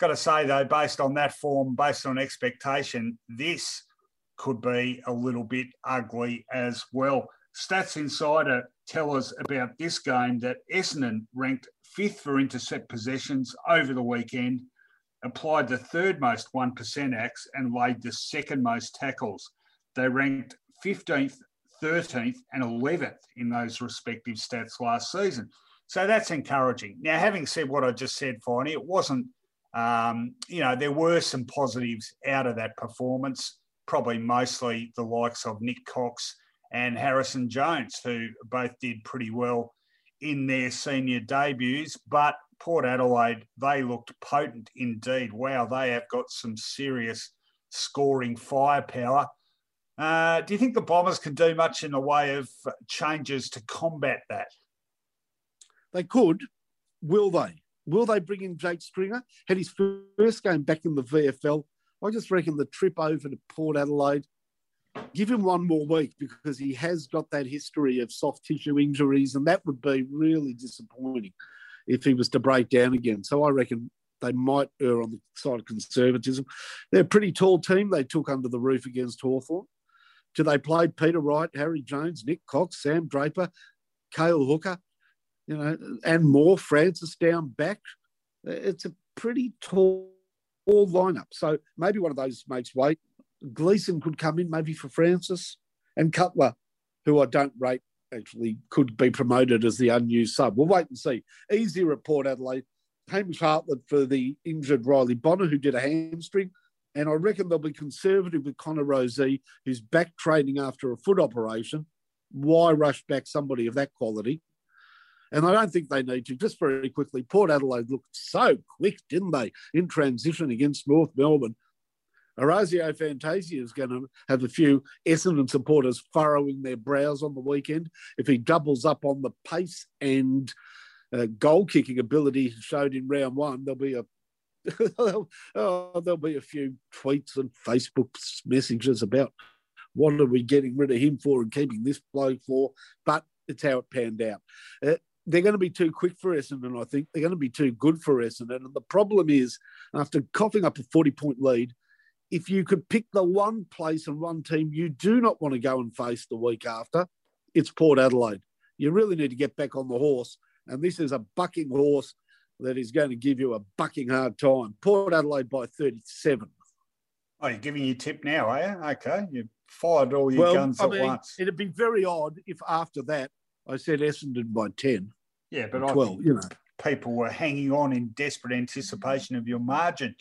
Got to say, though, based on that form, based on expectation, this could be a little bit ugly as well. Stats Insider tell us about this game that Essendon ranked fifth for intercept possessions over the weekend, applied the third most 1% acts, and laid the second most tackles. They ranked 15th, 13th, and 11th in those respective stats last season. So that's encouraging. Now, having said what I just said, Finey, it wasn't, um, you know, there were some positives out of that performance, probably mostly the likes of Nick Cox and Harrison Jones, who both did pretty well in their senior debuts. But Port Adelaide, they looked potent indeed. Wow, they have got some serious scoring firepower. Uh, do you think the Bombers can do much in the way of changes to combat that? They could. Will they? Will they bring in Jake Stringer? Had his first game back in the VFL. I just reckon the trip over to Port Adelaide give him one more week because he has got that history of soft tissue injuries, and that would be really disappointing if he was to break down again. So I reckon they might err on the side of conservatism. They're a pretty tall team they took under the roof against Hawthorn. Do they play Peter Wright, Harry Jones, Nick Cox, Sam Draper, Cale Hooker, you know, and more, Francis down back? It's a pretty tall, tall lineup. So maybe one of those makes weight Gleeson could come in maybe for Francis, and Cutler, who I don't rate, actually could be promoted as the unused sub. We'll wait and see. Easy report, Adelaide. Hamish Hartlett for the injured Riley Bonner, who did a hamstring. And I reckon they'll be conservative with Connor Rozee, who's back training after a foot operation. Why rush back somebody of that quality? And I don't think they need to. Just very quickly, Port Adelaide looked so quick, didn't they, in transition against North Melbourne. Orazio Fantasia is going to have a few Essendon supporters furrowing their brows on the weekend. If he doubles up on the pace and uh, goal kicking ability showed in round one, there'll be a [LAUGHS] oh, there'll be a few tweets and Facebook messages about what are we getting rid of him for and keeping this bloke for. But it's how it panned out. Uh, they're going to be too quick for Essendon, I think. They're going to be too good for Essendon. And the problem is, after coughing up a 40 point lead, if you could pick the one place and one team you do not want to go and face the week after, it's Port Adelaide. You really need to get back on the horse. And this is a bucking horse that is going to give you a bucking hard time. Port Adelaide by 37. Oh, you're giving your tip now, are you? Okay. You fired all your well, guns I at mean, once. It'd be very odd if after that I said Essendon by 10. Yeah, but 12, you know. People were hanging on in desperate anticipation of your margin.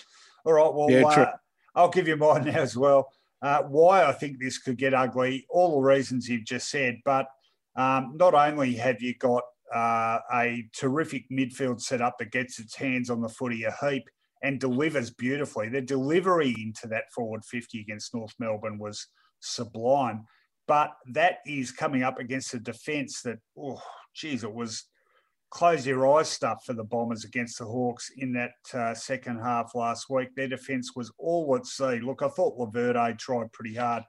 All right, well, yeah, uh, I'll give you mine [LAUGHS] now as well. Uh, why I think this could get ugly, all the reasons you've just said, but um, not only have you got uh, a terrific midfield setup that gets its hands on the footy a heap and delivers beautifully. The delivery into that forward 50 against North Melbourne was sublime. But that is coming up against a defence that, oh, geez, it was close your eyes stuff for the Bombers against the Hawks in that uh, second half last week. Their defence was all at sea. Look, I thought Laverde tried pretty hard,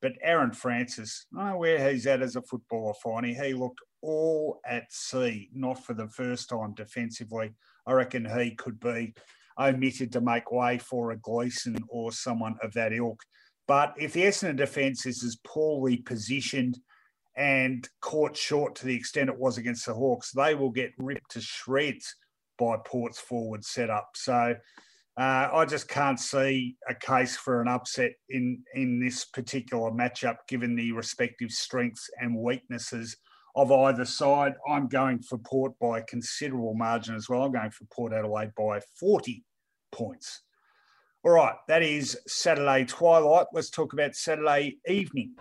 but Aaron Francis, I don't know where he's at as a footballer, Finey. He looked all at sea, not for the first time defensively. I reckon he could be omitted to make way for a Gleeson or someone of that ilk. But if the Essendon defence is as poorly positioned and caught short to the extent it was against the Hawks, they will get ripped to shreds by Port's forward setup. So uh, I just can't see a case for an upset in in this particular matchup, given the respective strengths and weaknesses of either side. I'm going for Port by a considerable margin as well. I'm going for Port Adelaide by 40 points. All right, that is Saturday twilight. Let's talk about Saturday evening.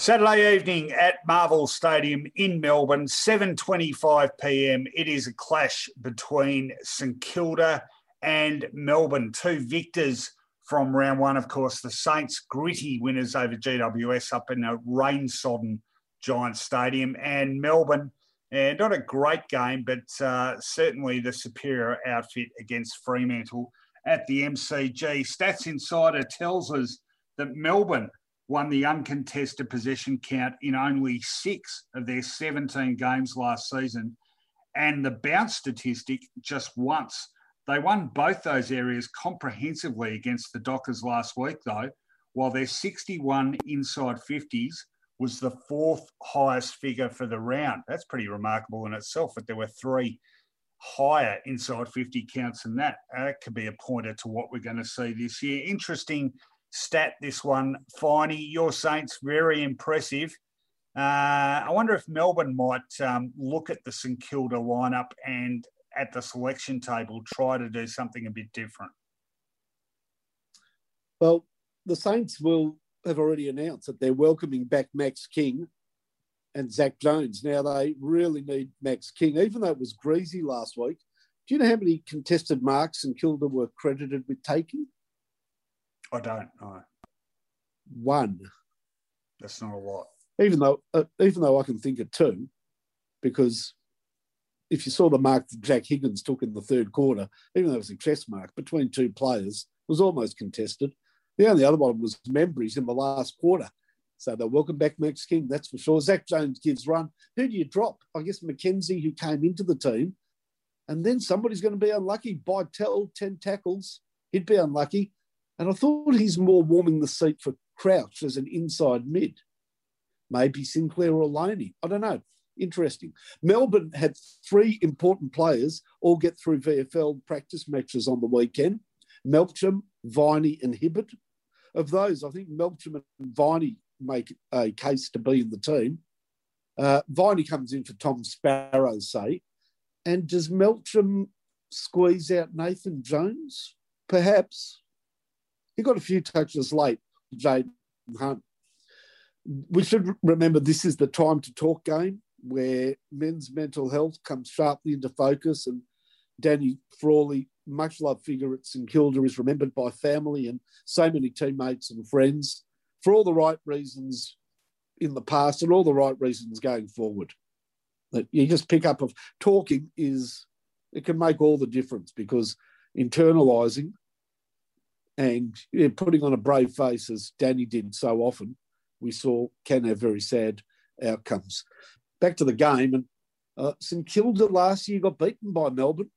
Saturday evening at Marvel Stadium in Melbourne, 7:25 p.m. It is a clash between St Kilda and Melbourne, two victors from round one. Of course, the Saints gritty winners over GWS up in a rain-sodden Giant Stadium, and Melbourne. And not a great game, but uh, certainly the superior outfit against Fremantle at the MCG. Stats Insider tells us that Melbourne won the uncontested possession count in only six of their 17 games last season, and the bounce statistic just once. They won both those areas comprehensively against the Dockers last week, though, while their 61 inside 50s was the fourth highest figure for the round. That's pretty remarkable in itself, but there were three higher inside 50 counts than that. That could be a pointer to what we're going to see this year. Interesting stat this one, Finey. Your Saints very impressive. Uh, I wonder if Melbourne might um, look at the St Kilda lineup and at the selection table try to do something a bit different. Well, the Saints will have already announced that they're welcoming back Max King and Zach Jones. Now they really need Max King, even though it was greasy last week. Do you know how many contested marks St Kilda were credited with taking? I don't know. One. That's not a lot. Even though, uh, even though I can think of two, because if you saw the mark that Jack Higgins took in the third quarter, even though it was a chess mark between two players, was almost contested. The only other one was Membrey's in the last quarter. So they'll welcome back Max King, that's for sure. Zach Jones gives run. Who do you drop? I guess McKenzie, who came into the team. And then somebody's going to be unlucky. Bytel, 10 tackles. He'd be unlucky. And I thought he's more warming the seat for Crouch as an inside mid. Maybe Sinclair or Loney. I don't know. Interesting. Melbourne had three important players all get through VFL practice matches on the weekend Melksham, Viney, and Hibberd. Of those, I think Melksham and Viney make a case to be in the team. Uh, Viney comes in for Tom Sparrow's sake. And does Melksham squeeze out Nathan Jones? Perhaps. He got a few touches late, Jayden Hunt. We should remember this is the time to talk game. where men's mental health comes sharply into focus. And Danny Frawley, much loved figure at St Kilda, is remembered by family and so many teammates and friends for all the right reasons in the past and all the right reasons going forward. That you just pick up of talking is it can make all the difference because internalizing and yeah, putting on a brave face as Danny did so often, we saw can have very sad outcomes. Back to the game, and uh, St Kilda last year got beaten by Melbourne.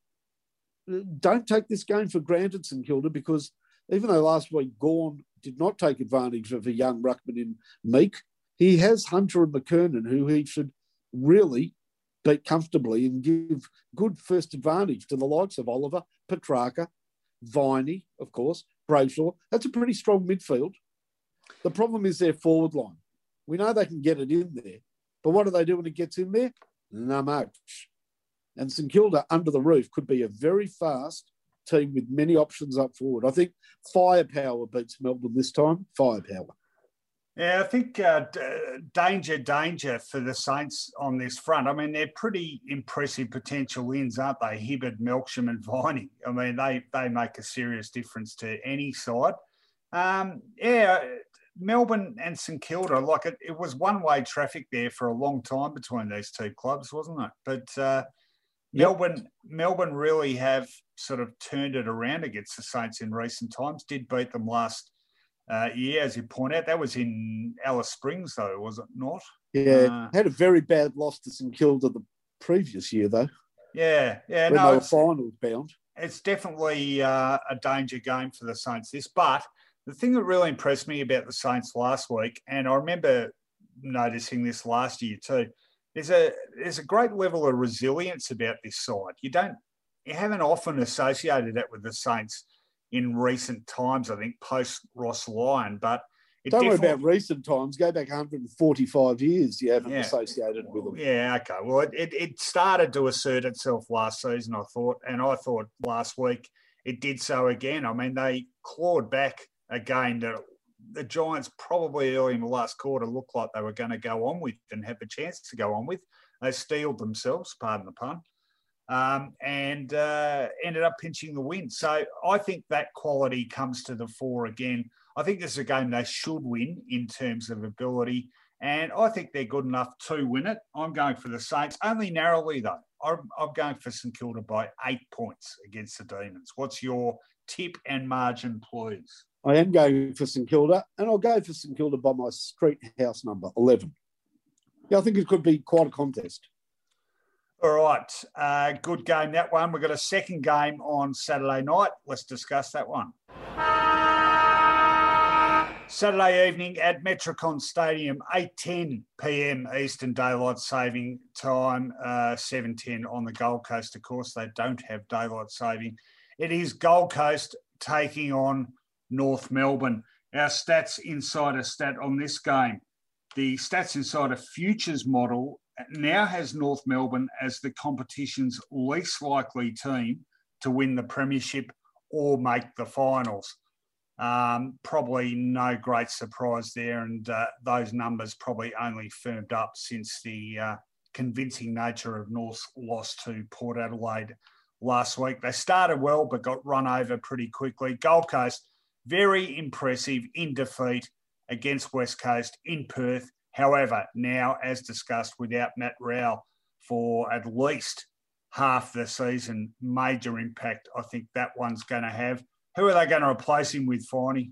Uh, don't take this game for granted, St Kilda, because even though last week Gawn did not take advantage of a young ruckman in Meek, he has Hunter and McKernan, who he should really beat comfortably and give good first advantage to the likes of Oliver, Petrarca, Viney, of course, Brayshaw. That's a pretty strong midfield. The problem is their forward line. We know they can get it in there, but what do they do when it gets in there? Not much. And St Kilda under the roof could be a very fast team with many options up forward. I think firepower beats Melbourne this time. Firepower. Yeah, I think uh, danger, danger for the Saints on this front. I mean, they're pretty impressive potential wins, aren't they? Hibberd, Melksham, and Viney. I mean, they they make a serious difference to any side. Um, yeah, Melbourne and St Kilda, like it, it was one way traffic there for a long time between these two clubs, wasn't it? But uh, yep. Melbourne, Melbourne really have sort of turned it around against the Saints in recent times. Did beat them last uh, yeah, as you point out, that was in Alice Springs, though, was it not? Yeah, uh, had a very bad loss to St Kilda the previous year, though. Yeah, yeah, when no, they were finals bound. It's definitely uh, a danger game for the Saints. This, but the thing that really impressed me about the Saints last week, and I remember noticing this last year too, there's a there's a great level of resilience about this side. You don't you haven't often associated that with the Saints in recent times, I think, post Ross Lyon. But don't worry about recent times. Go back 145 years. You haven't yeah. associated with them. Yeah, okay. Well, it, it, started to assert itself last season, I thought, and I thought last week it did so again. I mean, they clawed back a game that the Giants probably early in the last quarter looked like they were going to go on with and have a chance to go on with. They steeled themselves, pardon the pun, um, and uh, ended up pinching the win. So I think that quality comes to the fore again. I think this is a game they should win in terms of ability, and I think they're good enough to win it. I'm going for the Saints, only narrowly though. I'm, I'm going for St Kilda by eight points against the Demons. What's your tip and margin, please? I am going for St Kilda, and I'll go for St Kilda by my street house number 11. Yeah, I think it could be quite a contest. All right, uh, good game that one. We've got a second game on Saturday night. Let's discuss that one. Saturday evening at Metricon Stadium, 8.10 p.m. Eastern Daylight Saving Time, uh, 7.10 on the Gold Coast. Of course, they don't have daylight saving. It is Gold Coast taking on North Melbourne. Our Stats Insider stat on this game. The Stats Insider Futures model now has North Melbourne as the competition's least likely team to win the premiership or make the finals. Um, probably no great surprise there, and uh, those numbers probably only firmed up since the uh, convincing nature of North's loss to Port Adelaide last week. They started well, but got run over pretty quickly. Gold Coast, very impressive in defeat against West Coast in Perth. However, now, as discussed, without Matt Rowell for at least half the season, major impact I think that one's going to have. Who are they going to replace him with, Finey?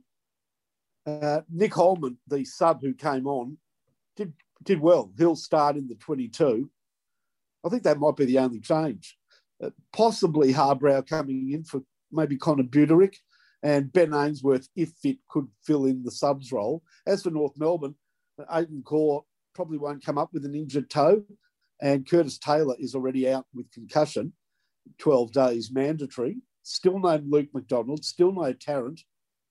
Uh, Nick Holman, the sub who came on, did did well. He'll start in the 22. I think that might be the only change. Uh, possibly Harbrow coming in for maybe Connor Budarick and Ben Ainsworth, if fit, could fill in the subs role. As for North Melbourne, Aidan Corr probably won't come up with an injured toe, and Curtis Taylor is already out with concussion, 12 days mandatory. Still no Luke McDonald, still no Tarrant.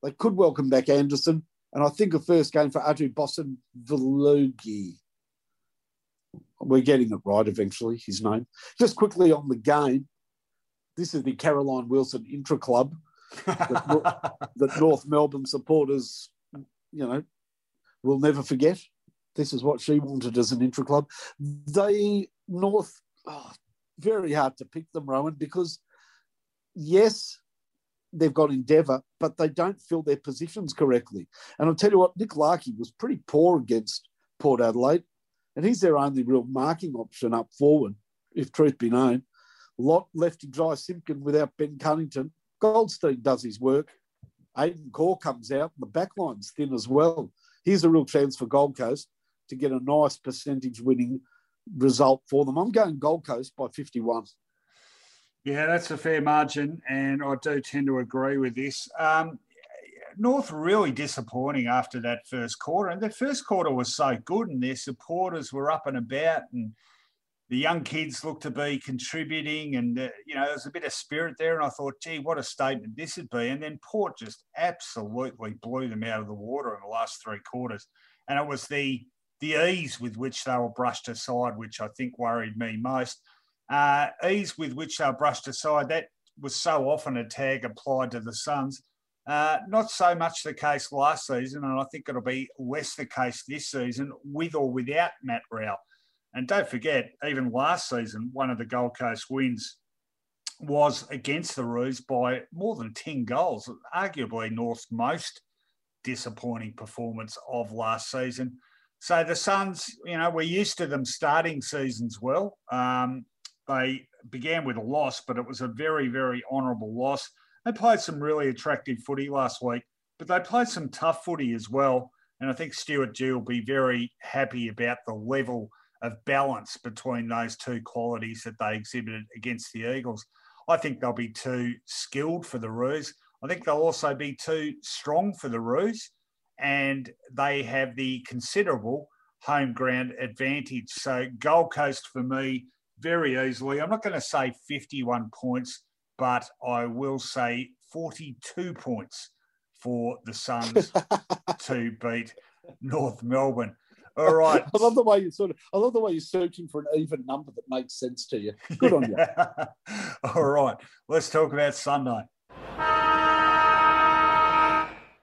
They could welcome back Anderson, and I think a first game for Atu Boston Velugi. We're getting it right eventually, his name. Just quickly on the game, this is the Caroline Wilson Intra Club that, [LAUGHS] that North Melbourne supporters, you know, we'll never forget. this is what she wanted as an intra club. They North, oh, very hard to pick them, Rowan, because yes, they've got Endeavour, but they don't fill their positions correctly. And I'll tell you what, Nick Larkey was pretty poor against Port Adelaide, and he's their only real marking option up forward, if truth be known. Lot left him dry Simpkin without Ben Cunnington. Goldstein does his work. Aidan Corr comes out, and the back line's thin as well. Here's a real chance for Gold Coast to get a nice percentage winning result for them. I'm going Gold Coast by 51. Yeah, that's a fair margin, and I do tend to agree with this. Um, North really disappointing after that first quarter, and the first quarter was so good, and their supporters were up and about, and the young kids looked to be contributing, and uh, you know there's a bit of spirit there. And I thought, gee, what a statement this would be. And then Port just absolutely blew them out of the water in the last three quarters, and it was the the ease with which they were brushed aside, which I think worried me most. Uh, ease with which they were brushed aside, that was so often a tag applied to the Suns. Uh, not so much the case last season, and I think it'll be less the case this season, with or without Matt Rowell. And don't forget, even last season, one of the Gold Coast wins was against the Roos by more than 10 goals, arguably North's most disappointing performance of last season. So the Suns, you know, we're used to them starting seasons well. Um, they began with a loss, but it was a very, very honourable loss. They played some really attractive footy last week, but they played some tough footy as well. And I think Stuart Dew will be very happy about the level of balance between those two qualities that they exhibited against the Eagles. I think they'll be too skilled for the Roos. I think they'll also be too strong for the Roos and they have the considerable home ground advantage. So Gold Coast for me, very easily. I'm not going to say 51 points, but I will say 42 points for the Suns [LAUGHS] to beat North Melbourne. All right. [LAUGHS] I love the way you sort of. I love the way you're searching for an even number that makes sense to you. Good on you. [LAUGHS] All right. Let's talk about Sunday.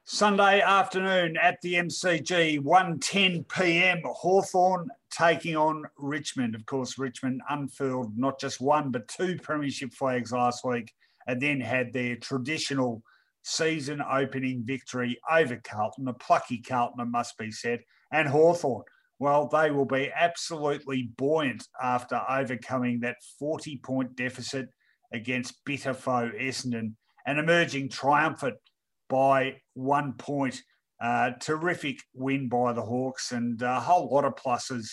Sunday afternoon at the MCG, 1.10 p.m. Hawthorn taking on Richmond. Of course, Richmond unfurled not just one, but two premiership flags last week and then had their traditional season opening victory over Carlton, a plucky Carlton, it must be said, and Hawthorn. Well, they will be absolutely buoyant after overcoming that 40 point deficit against bitter foe Essendon and emerging triumphant by one point. Uh, terrific win by the Hawks and a whole lot of pluses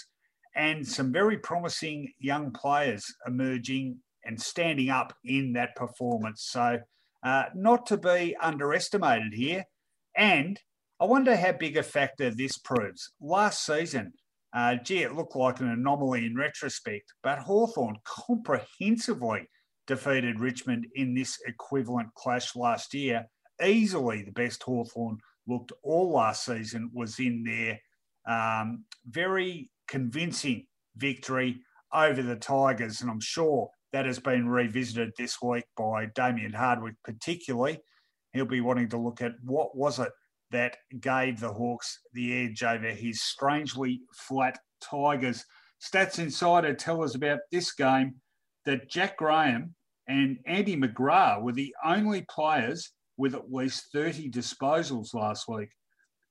and some very promising young players emerging and standing up in that performance. So, uh, not to be underestimated here. And I wonder how big a factor this proves. Last season, uh, gee, it looked like an anomaly in retrospect, but Hawthorn comprehensively defeated Richmond in this equivalent clash last year easily the best Hawthorn looked all last season was in their um, very convincing victory over the Tigers. And I'm sure that has been revisited this week by Damien Hardwick, particularly. He'll be wanting to look at what was it that gave the Hawks the edge over his strangely flat Tigers. Stats Insider tell us about this game that Jack Graham and Andy McGrath were the only players with at least 30 disposals last week,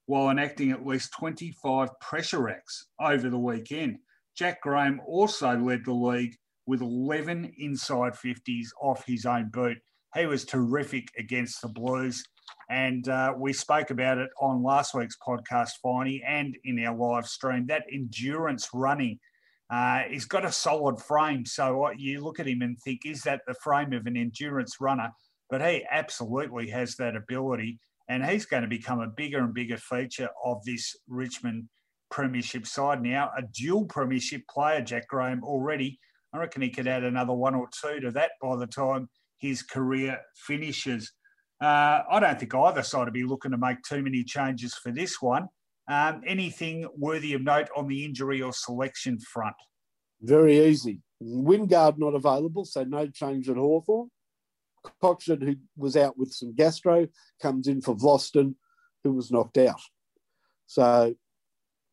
while enacting at least 25 pressure acts over the weekend. Jack Graham also led the league with 11 inside 50s off his own boot. He was terrific against the Blues. And uh, we spoke about it on last week's podcast, Finey, and in our live stream. That endurance running, uh, he's got a solid frame. So you look at him and think, is that the frame of an endurance runner? but he absolutely has that ability, and he's going to become a bigger and bigger feature of this Richmond Premiership side now. A dual Premiership player, Jack Graham, already. I reckon he could add another one or two to that by the time his career finishes. Uh, I don't think either side will be looking to make too many changes for this one. Um, anything worthy of note on the injury or selection front? Very easy. Wingard not available, so no change at Hawthorn. Cotchin, who was out with some gastro, comes in for Vlastuin, who was knocked out. So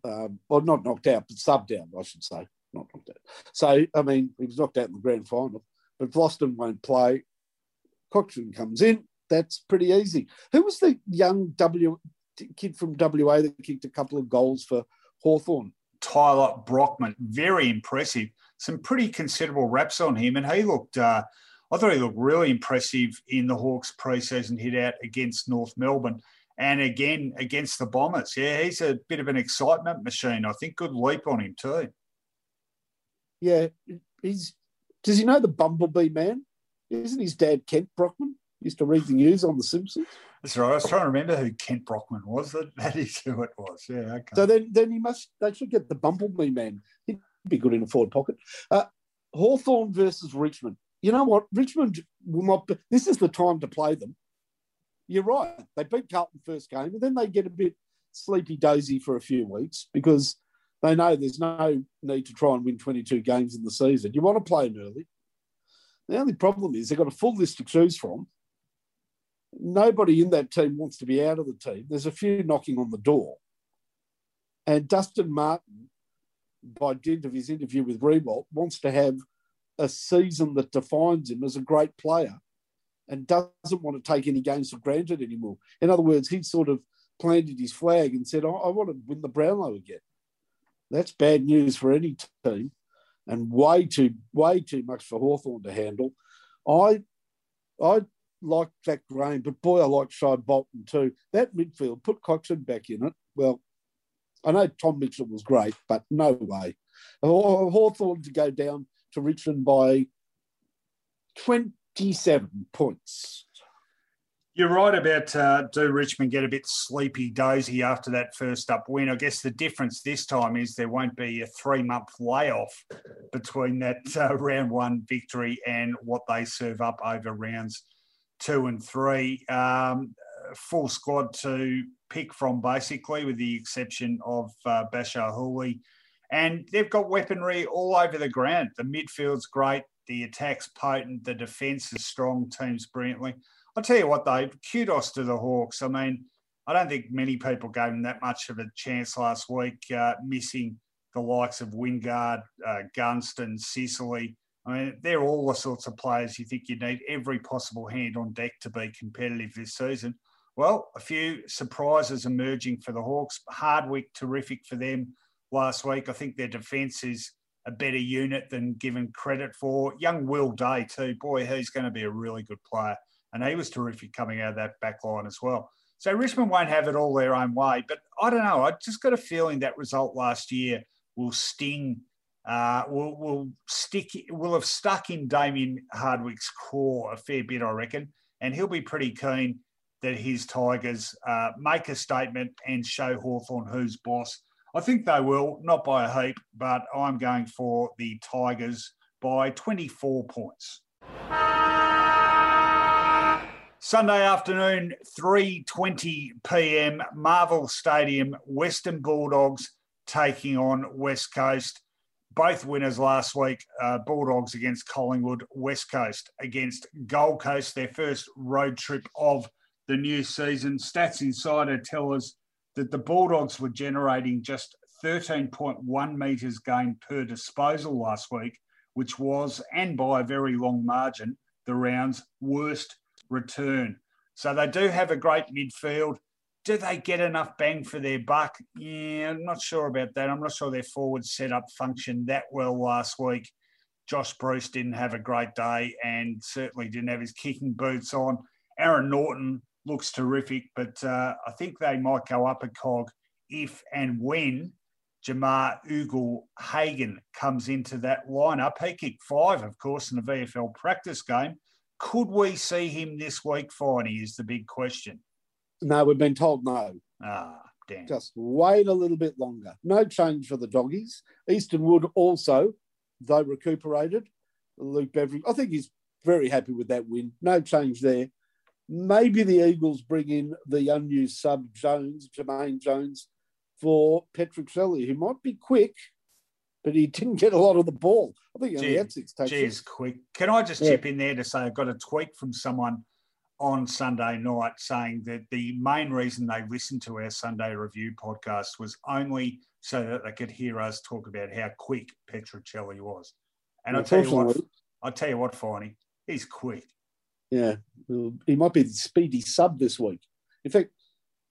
um, well, not knocked out, but subbed out, I should say, not knocked out. So, I mean, he was knocked out in the grand final, but Vlastuin won't play. Cotchin comes in. That's pretty easy. Who was the young W kid from WA that kicked a couple of goals for Hawthorn? Tyler Brockman, very impressive. Some pretty considerable reps on him, and he looked. Uh, I thought he looked really impressive in the Hawks preseason hit out against North Melbourne and again against the Bombers. Yeah, he's a bit of an excitement machine. I think good leap on him too. Yeah, he's. Does he know the Bumblebee man? Isn't his dad Kent Brockman? Used to read the news on The Simpsons. That's right. I was trying to remember who Kent Brockman was. That, that is who it was. Yeah. Okay. So then, then he must. They should get the Bumblebee man. He'd be good in a forward pocket. Uh, Hawthorn versus Richmond. You know what? Richmond will not. Be, this is the time to play them. You're right. They beat Carlton first game, and then they get a bit sleepy dozy for a few weeks because they know there's no need to try and win 22 games in the season. You want to play them early. The only problem is they've got a full list to choose from. Nobody in that team wants to be out of the team. There's a few knocking on the door. And Dustin Martin, by dint of his interview with Riewoldt, wants to have a season that defines him as a great player and doesn't want to take any games for granted anymore. In other words, he sort of planted his flag and said, I, I want to win the Brownlow again. That's bad news for any team and way too way too much for Hawthorn to handle. I I like Jack Graham, but boy, I like Shai Bolton too. That midfield, put Cotchin back in it. Well, I know Tom Mitchell was great, but no way. Hawthorn to go down to Richmond by 27 points. You're right about uh, do Richmond get a bit sleepy dozy after that first up win. I guess the difference this time is there won't be a three month layoff between that uh, round one victory and what they serve up over rounds two and three. Um, full squad to pick from, basically, with the exception of uh, Bachar Houli. And they've got weaponry all over the ground. The midfield's great, the attack's potent, the defence is strong, teams brilliantly. I'll tell you what, though, kudos to the Hawks. I mean, I don't think many people gave them that much of a chance last week, uh, missing the likes of Wingard, uh, Gunston, Sicily. I mean, they're all the sorts of players you think you need every possible hand on deck to be competitive this season. Well, a few surprises emerging for the Hawks. Hardwick, terrific for them last week. I think their defence is a better unit than given credit for. Young Will Day, too. Boy, he's going to be a really good player and he was terrific coming out of that back line as well. So Richmond won't have it all their own way, but I don't know. I just got a feeling that result last year will sting, uh, will will stick, will have stuck in Damien Hardwick's core a fair bit, I reckon, and he'll be pretty keen that his Tigers uh, make a statement and show Hawthorn who's boss. I think they will, not by a heap, but I'm going for the Tigers by 24 points. Sunday afternoon, 3:20 p.m. Marvel Stadium, Western Bulldogs taking on West Coast. Both winners last week, uh, Bulldogs against Collingwood, West Coast against Gold Coast, their first road trip of the new season. Stats Insider tell us that the Bulldogs were generating just 13.1 metres gained per disposal last week, which was, and by a very long margin, the round's worst return. So they do have a great midfield. Do they get enough bang for their buck? Yeah, I'm not sure about that. I'm not sure their forward setup functioned that well last week. Josh Bruce didn't have a great day and certainly didn't have his kicking boots on. Aaron Naughton looks terrific, but uh, I think they might go up a cog if and when Jamarr Ugle-Hagan comes into that lineup. He kicked five, of course, in the VFL practice game. Could we see him this week, Finey, is the big question. No, we've been told no. Ah, damn. Just wait a little bit longer. No change for the doggies. Easton Wood also, though recuperated. Luke Beveridge, I think he's very happy with that win. No change there. Maybe the Eagles bring in the unused sub Jones, Jermaine Jones, for Petruccelle, who might be quick, but he didn't get a lot of the ball. I think he only had six touches. Quick. Can I just yeah. chip in there to say I got a tweet from someone on Sunday night saying that the main reason they listened to our Sunday review podcast was only so that they could hear us talk about how quick Petruccelle was. And I'll tell you what, I'll tell you what, Finey, he's quick. Yeah, he might be the speedy sub this week. In fact,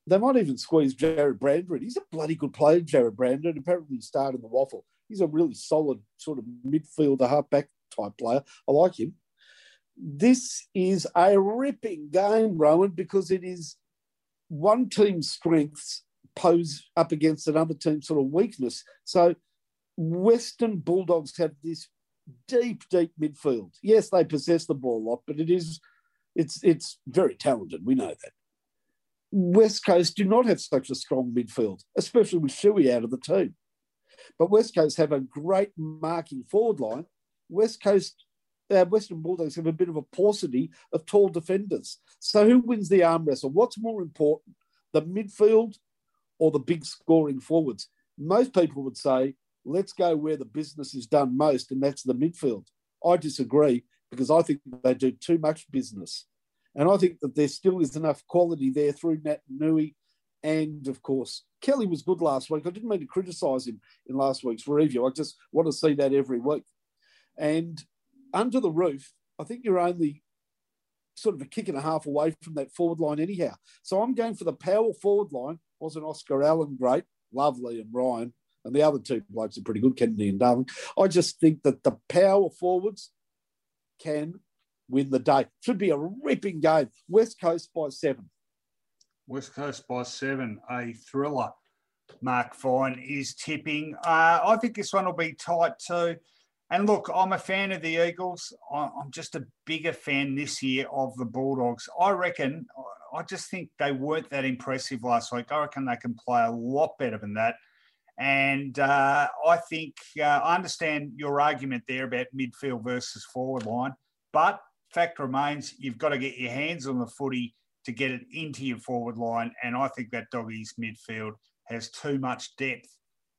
they might even squeeze Jarrod Brander in. He's a bloody good player, Jarrod Brander, and apparently he started the WAFL. He's a really solid sort of midfielder, halfback type player. I like him. This is a ripping game, Rowan, because it is one team's strengths pose up against another team's sort of weakness. So Western Bulldogs have this deep, deep midfield. Yes, they possess the ball a lot, but it is it's it's very talented. We know that. West Coast do not have such a strong midfield, especially with Shuey out of the team. But West Coast have a great marking forward line. West Coast, uh, Western Bulldogs have a bit of a paucity of tall defenders. So who wins the arm wrestle? What's more important, the midfield or the big scoring forwards? Most people would say, let's go where the business is done most, and that's the midfield. I disagree because I think they do too much business. And I think that there still is enough quality there through Naitanui. And of course, Kelly was good last week. I didn't mean to criticise him in last week's review. I just want to see that every week. And under the roof, I think you're only sort of a kick and a half away from that forward line, anyhow. So I'm going for the power forward line. Wasn't Oscar Allen great? Lovely and Ryan. And the other two blokes are pretty good, Kennedy and Darling. I just think that the power forwards can win the day. Should be a ripping game. West Coast by seven. West Coast by seven, a thriller. Mark Fine is tipping. Uh, I think this one will be tight too. And look, I'm a fan of the Eagles. I'm just a bigger fan this year of the Bulldogs. I reckon, I just think they weren't that impressive last week. I reckon they can play a lot better than that. And uh, I think uh, I understand your argument there about midfield versus forward line, but fact remains you've got to get your hands on the footy to get it into your forward line. And I think that doggies midfield has too much depth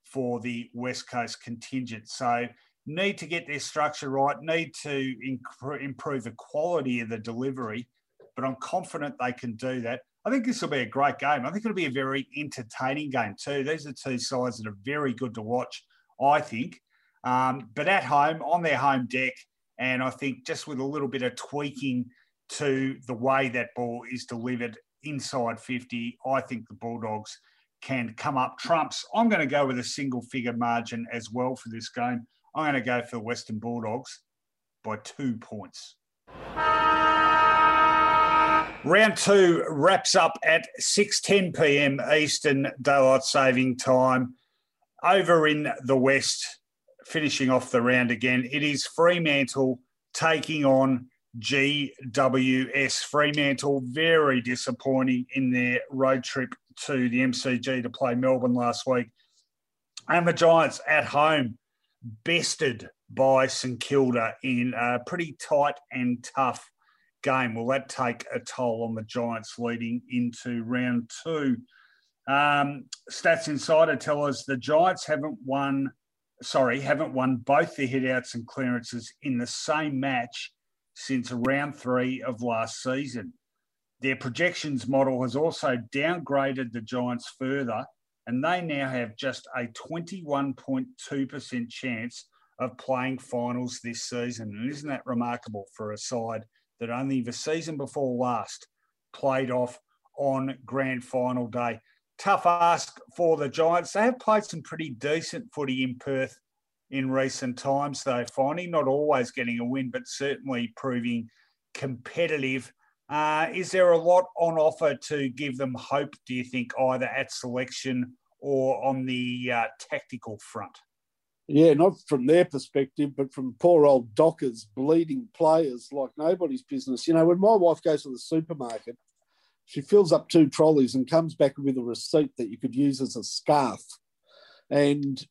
for the West Coast contingent. So need to get their structure right, need to improve the quality of the delivery. But I'm confident they can do that. I think this will be a great game. I think it'll be a very entertaining game too. These are two sides that are very good to watch, I think. Um, but at home, on their home deck, and I think just with a little bit of tweaking to the way that ball is delivered inside 50, I think the Bulldogs can come up trumps. I'm going to go with a single figure margin as well for this game. I'm going to go for the Western Bulldogs by two points. Round two wraps up at 6:10 p.m. Eastern Daylight Saving Time. Over in the west, finishing off the round again, it is Fremantle taking on GWS. Fremantle very disappointing in their road trip to the MCG to play Melbourne last week. And the Giants at home bested by St Kilda in a pretty tight and tough game. Will that take a toll on the Giants leading into round two? Um, Stats Insider tell us the Giants haven't won sorry, haven't won both the hitouts and clearances in the same match since round three of last season. Their projections model has also downgraded the Giants further, and they now have just a 21.2% chance of playing finals this season. And isn't that remarkable for a side that only the season before last played off on grand final day? tough ask for the Giants. They have played some pretty decent footy in Perth in recent times, though, Finally, not always getting a win, but certainly proving competitive. Uh, is there a lot on offer to give them hope, do you think, either at selection or on the uh, tactical front? Yeah, not from their perspective, but from poor old Dockers bleeding players like nobody's business. You know, when my wife goes to the supermarket, she fills up two trolleys and comes back with a receipt that you could use as a scarf. And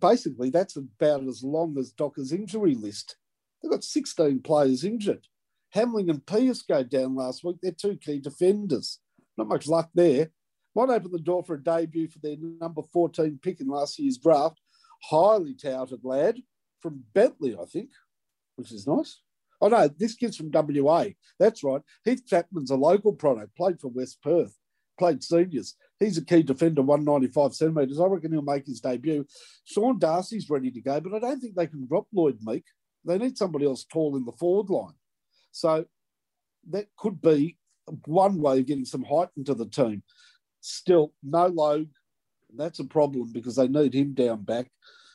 basically, that's about as long as Docker's injury list. They've got 16 players injured. Hamling and Pearce go down last week. They're two key defenders. Not much luck there. Might open the door for a debut for their number 14 pick in last year's draft. Highly touted lad from Bentley, I think, which is nice. Oh no, this kid's from WA. That's right. Heath Chapman's a local product. Played for West Perth. Played seniors. He's a key defender, 195 centimetres. I reckon he'll make his debut. Sean Darcy's ready to go, but I don't think they can drop Lloyd Meek. They need somebody else tall in the forward line. So that could be one way of getting some height into the team. Still, no Logue. That's a problem because they need him down back.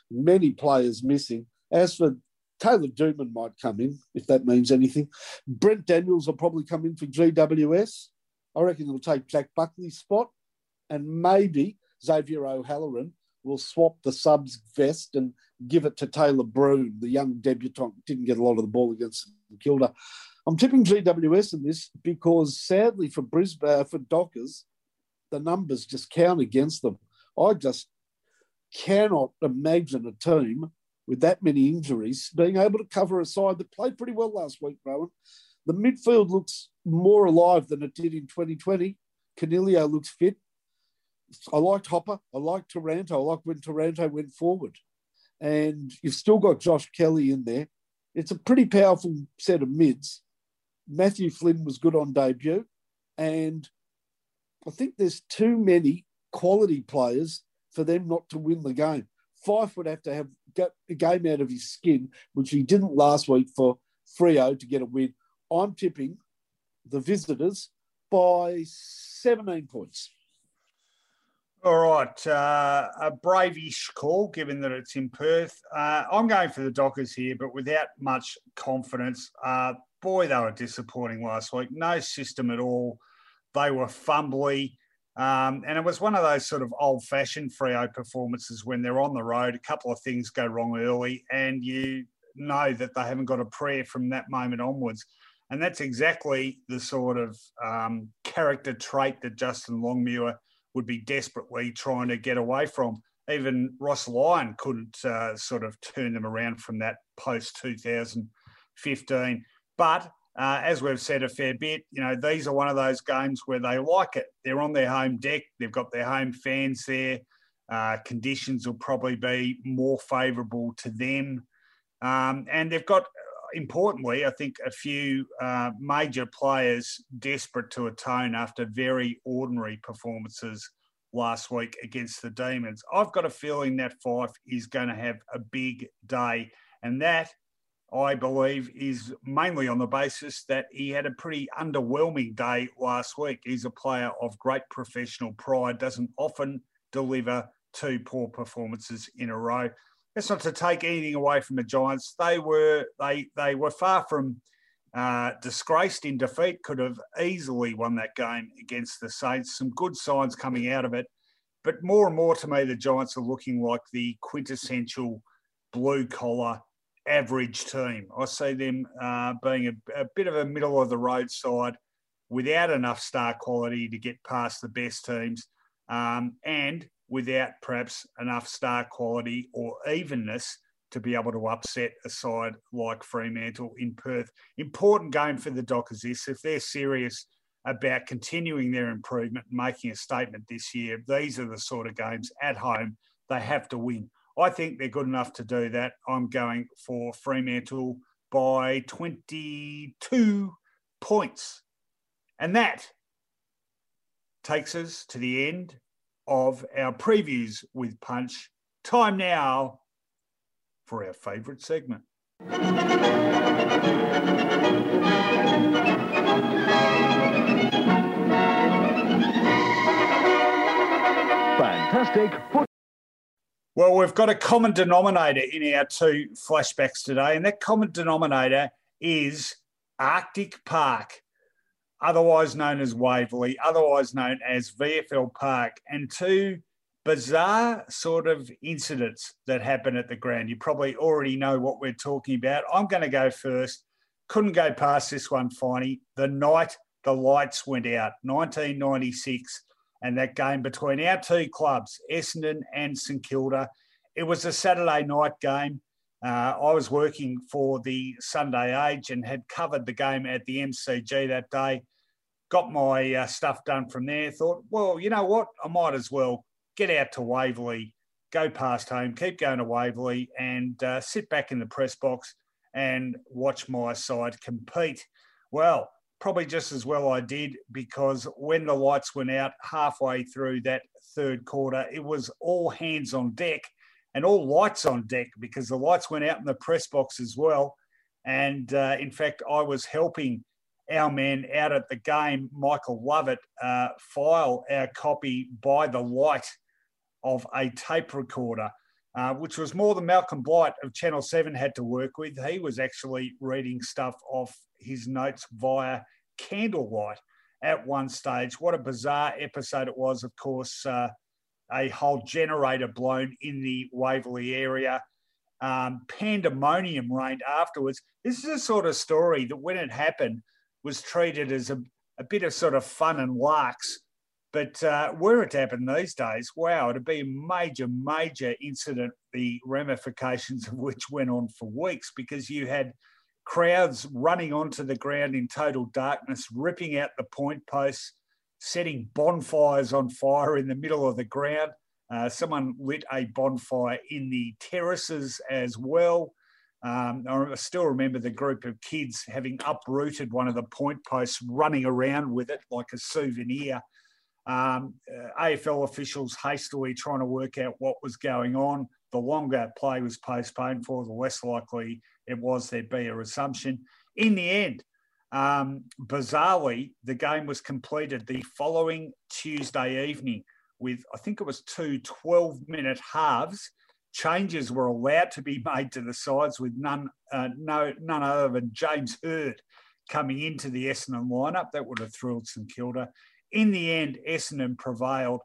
Many players missing. As for Taylor Duman might come in, if that means anything. Brent Daniels will probably come in for GWS. I reckon he'll take Jack Buckley's spot. And maybe Xavier O'Halloran will swap the subs vest and give it to Tanner Bruhn, the young debutant. Didn't get a lot of the ball against Kilda. I'm tipping GWS in this because sadly for Brisbane, uh, for Dockers, the numbers just count against them. I just cannot imagine a team with that many injuries being able to cover a side that played pretty well last week, Rowan. The midfield looks more alive than it did in 2020. Coniglio looks fit. I liked Hopper. I liked Taranto. I liked when Taranto went forward. And you've still got Josh Kelly in there. It's a pretty powerful set of mids. Matthew Flynn was good on debut. And I think there's too many quality players for them not to win the game. Fyfe would have to have got a game out of his skin, which he didn't last week for Freo to get a win. I'm tipping the visitors by 17 points. All right, uh, a bravish call given that it's in Perth. Uh, I'm going for the Dockers here, but without much confidence. Uh, boy, they were disappointing last week. No system at all. They were fumbly. Um, and it was one of those sort of old fashioned Freo performances when they're on the road, a couple of things go wrong early, and you know that they haven't got a prayer from that moment onwards. And that's exactly the sort of um, character trait that Justin Longmuir would be desperately trying to get away from. Even Ross Lyon couldn't uh, sort of turn them around from that post 2015. But uh, as we've said a fair bit, you know, these are one of those games where they like it. They're on their home deck, they've got their home fans there. Uh, conditions will probably be more favourable to them. Um, and they've got importantly, I think a few uh, major players desperate to atone after very ordinary performances last week against the Demons. I've got a feeling that Fyfe is going to have a big day, and that I believe is mainly on the basis that he had a pretty underwhelming day last week. He's a player of great professional pride, doesn't often deliver two poor performances in a row that's not to take anything away from the Giants. They were they they were far from uh, disgraced in defeat. Could have easily won that game against the Saints. Some good signs coming out of it, but more and more to me, the Giants are looking like the quintessential blue collar average team. I see them uh, being a, a bit of a middle of the road side without enough star quality to get past the best teams. Um, and without perhaps enough star quality or evenness to be able to upset a side like Fremantle in Perth. Important game for the Dockers this. If they're serious about continuing their improvement making a statement this year, these are the sort of games at home they have to win. I think they're good enough to do that. I'm going for Fremantle by 22 points. And that takes us to the end of our previews with Punch. Time now for our favourite segment. Fantastic. Well, we've got a common denominator in our two flashbacks today, and that common denominator is Arctic Park otherwise known as Waverley, otherwise known as VFL Park, and two bizarre sort of incidents that happen at the ground. You probably already know what we're talking about. I'm going to go first. Couldn't go past this one, Finey. The night the lights went out, 1996, and that game between our two clubs, Essendon and St Kilda. It was a Saturday night game. Uh, I was working for the Sunday Age and had covered the game at the MCG that day got my uh, stuff done from there. Thought, well, you know what? I might as well get out to Waverley, go past home, keep going to Waverley, and uh, sit back in the press box and watch my side compete. Well, probably just as well I did because when the lights went out halfway through that third quarter, it was all hands on deck and all lights on deck because the lights went out in the press box as well. And uh, in fact, I was helping our man out at the game, Michael Lovett, uh, file our copy by the light of a tape recorder, uh, which was more than Malcolm Blight of Channel 7 had to work with. He was actually reading stuff off his notes via candlelight at one stage. What a bizarre episode it was, of course. Uh, a whole generator blown in the Waverley area. Um, pandemonium reigned afterwards. This is a sort of story that, when it happened, was treated as a, a bit of sort of fun and larks. But uh, were it to happen these days, wow, it'd be a major, major incident, the ramifications of which went on for weeks because you had crowds running onto the ground in total darkness, ripping out the point posts, setting bonfires on fire in the middle of the ground. Uh, someone lit a bonfire in the terraces as well. Um, I still remember the group of kids having uprooted one of the point posts, running around with it like a souvenir. Um, uh, AFL officials hastily trying to work out what was going on. The longer play was postponed for, the less likely it was there'd be a resumption. In the end, um, bizarrely, the game was completed the following Tuesday evening with, I think it was two 12 minute halves changes were allowed to be made to the sides with none, uh, no, none other than James Hird coming into the Essendon lineup. That would have thrilled St Kilda. In the end, Essendon prevailed,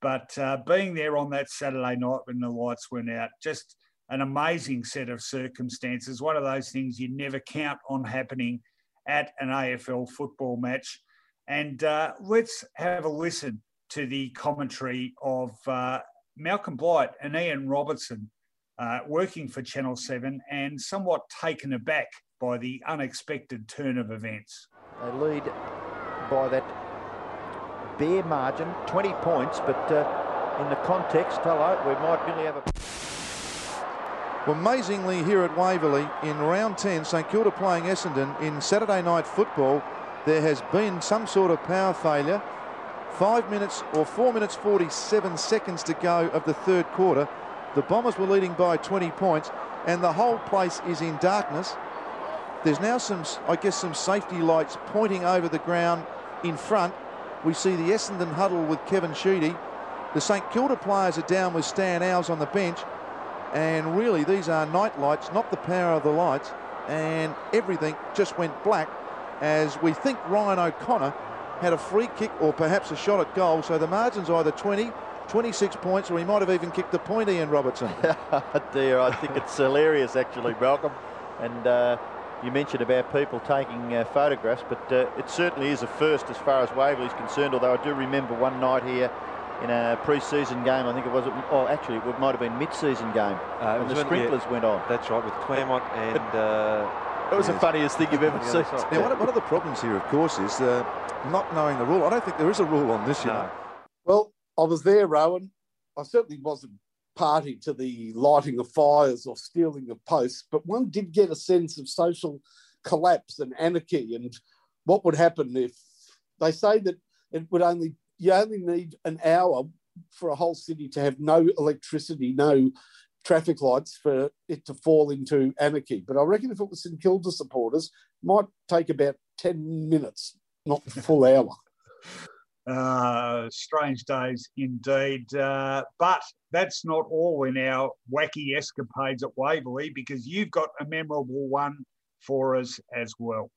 but uh, being there on that Saturday night when the lights went out, just an amazing set of circumstances. One of those things you never count on happening at an AFL football match. And uh, let's have a listen to the commentary of uh, Malcolm Blight and Ian Robertson uh, working for Channel 7 and somewhat taken aback by the unexpected turn of events. They lead by that bare margin, 20 points, but uh, in the context, hello, we might really have a. Well, amazingly, here at Waverley in round 10, St Kilda playing Essendon in Saturday night football, there has been some sort of power failure Five minutes or four minutes 47 seconds to go of the third quarter. The Bombers were leading by 20 points and the whole place is in darkness. There's now some, I guess, some safety lights pointing over the ground in front. We see the Essendon huddle with Kevin Sheedy. The St Kilda players are down with Stan Alves on the bench. And really, these are night lights, not the power of the lights. And everything just went black as we think Ryan O'Connor had a free kick or perhaps a shot at goal. So the margin's either 20, 26 points, or he might have even kicked the point, Ian Robertson. [LAUGHS] Dear, I think it's hilarious, actually, Malcolm. And uh, you mentioned about people taking uh, photographs, but uh, it certainly is a first as far as Waverley's concerned. Although I do remember one night here in a pre-season game, I think it was, oh, actually, it might have been mid-season game, uh, when the sprinklers yeah, went on. That's right, with Claremont [LAUGHS] and. Uh, it was the funniest thing you've ever seen. Now, one of, one of the problems here, of course, is uh, not knowing the rule. I don't think there is a rule on this, you no. know. Well, I was there, Rowan. I certainly wasn't party to the lighting of fires or stealing of posts, but one did get a sense of social collapse and anarchy and what would happen if they say that it would only you only need an hour for a whole city to have no electricity, no traffic lights for it to fall into anarchy. But I reckon if it was St Kilda supporters, might take about 10 minutes not full hour. [LAUGHS] Uh, strange days indeed. Uh, but that's not all in our wacky escapades at Waverley because you've got a memorable one for us as well.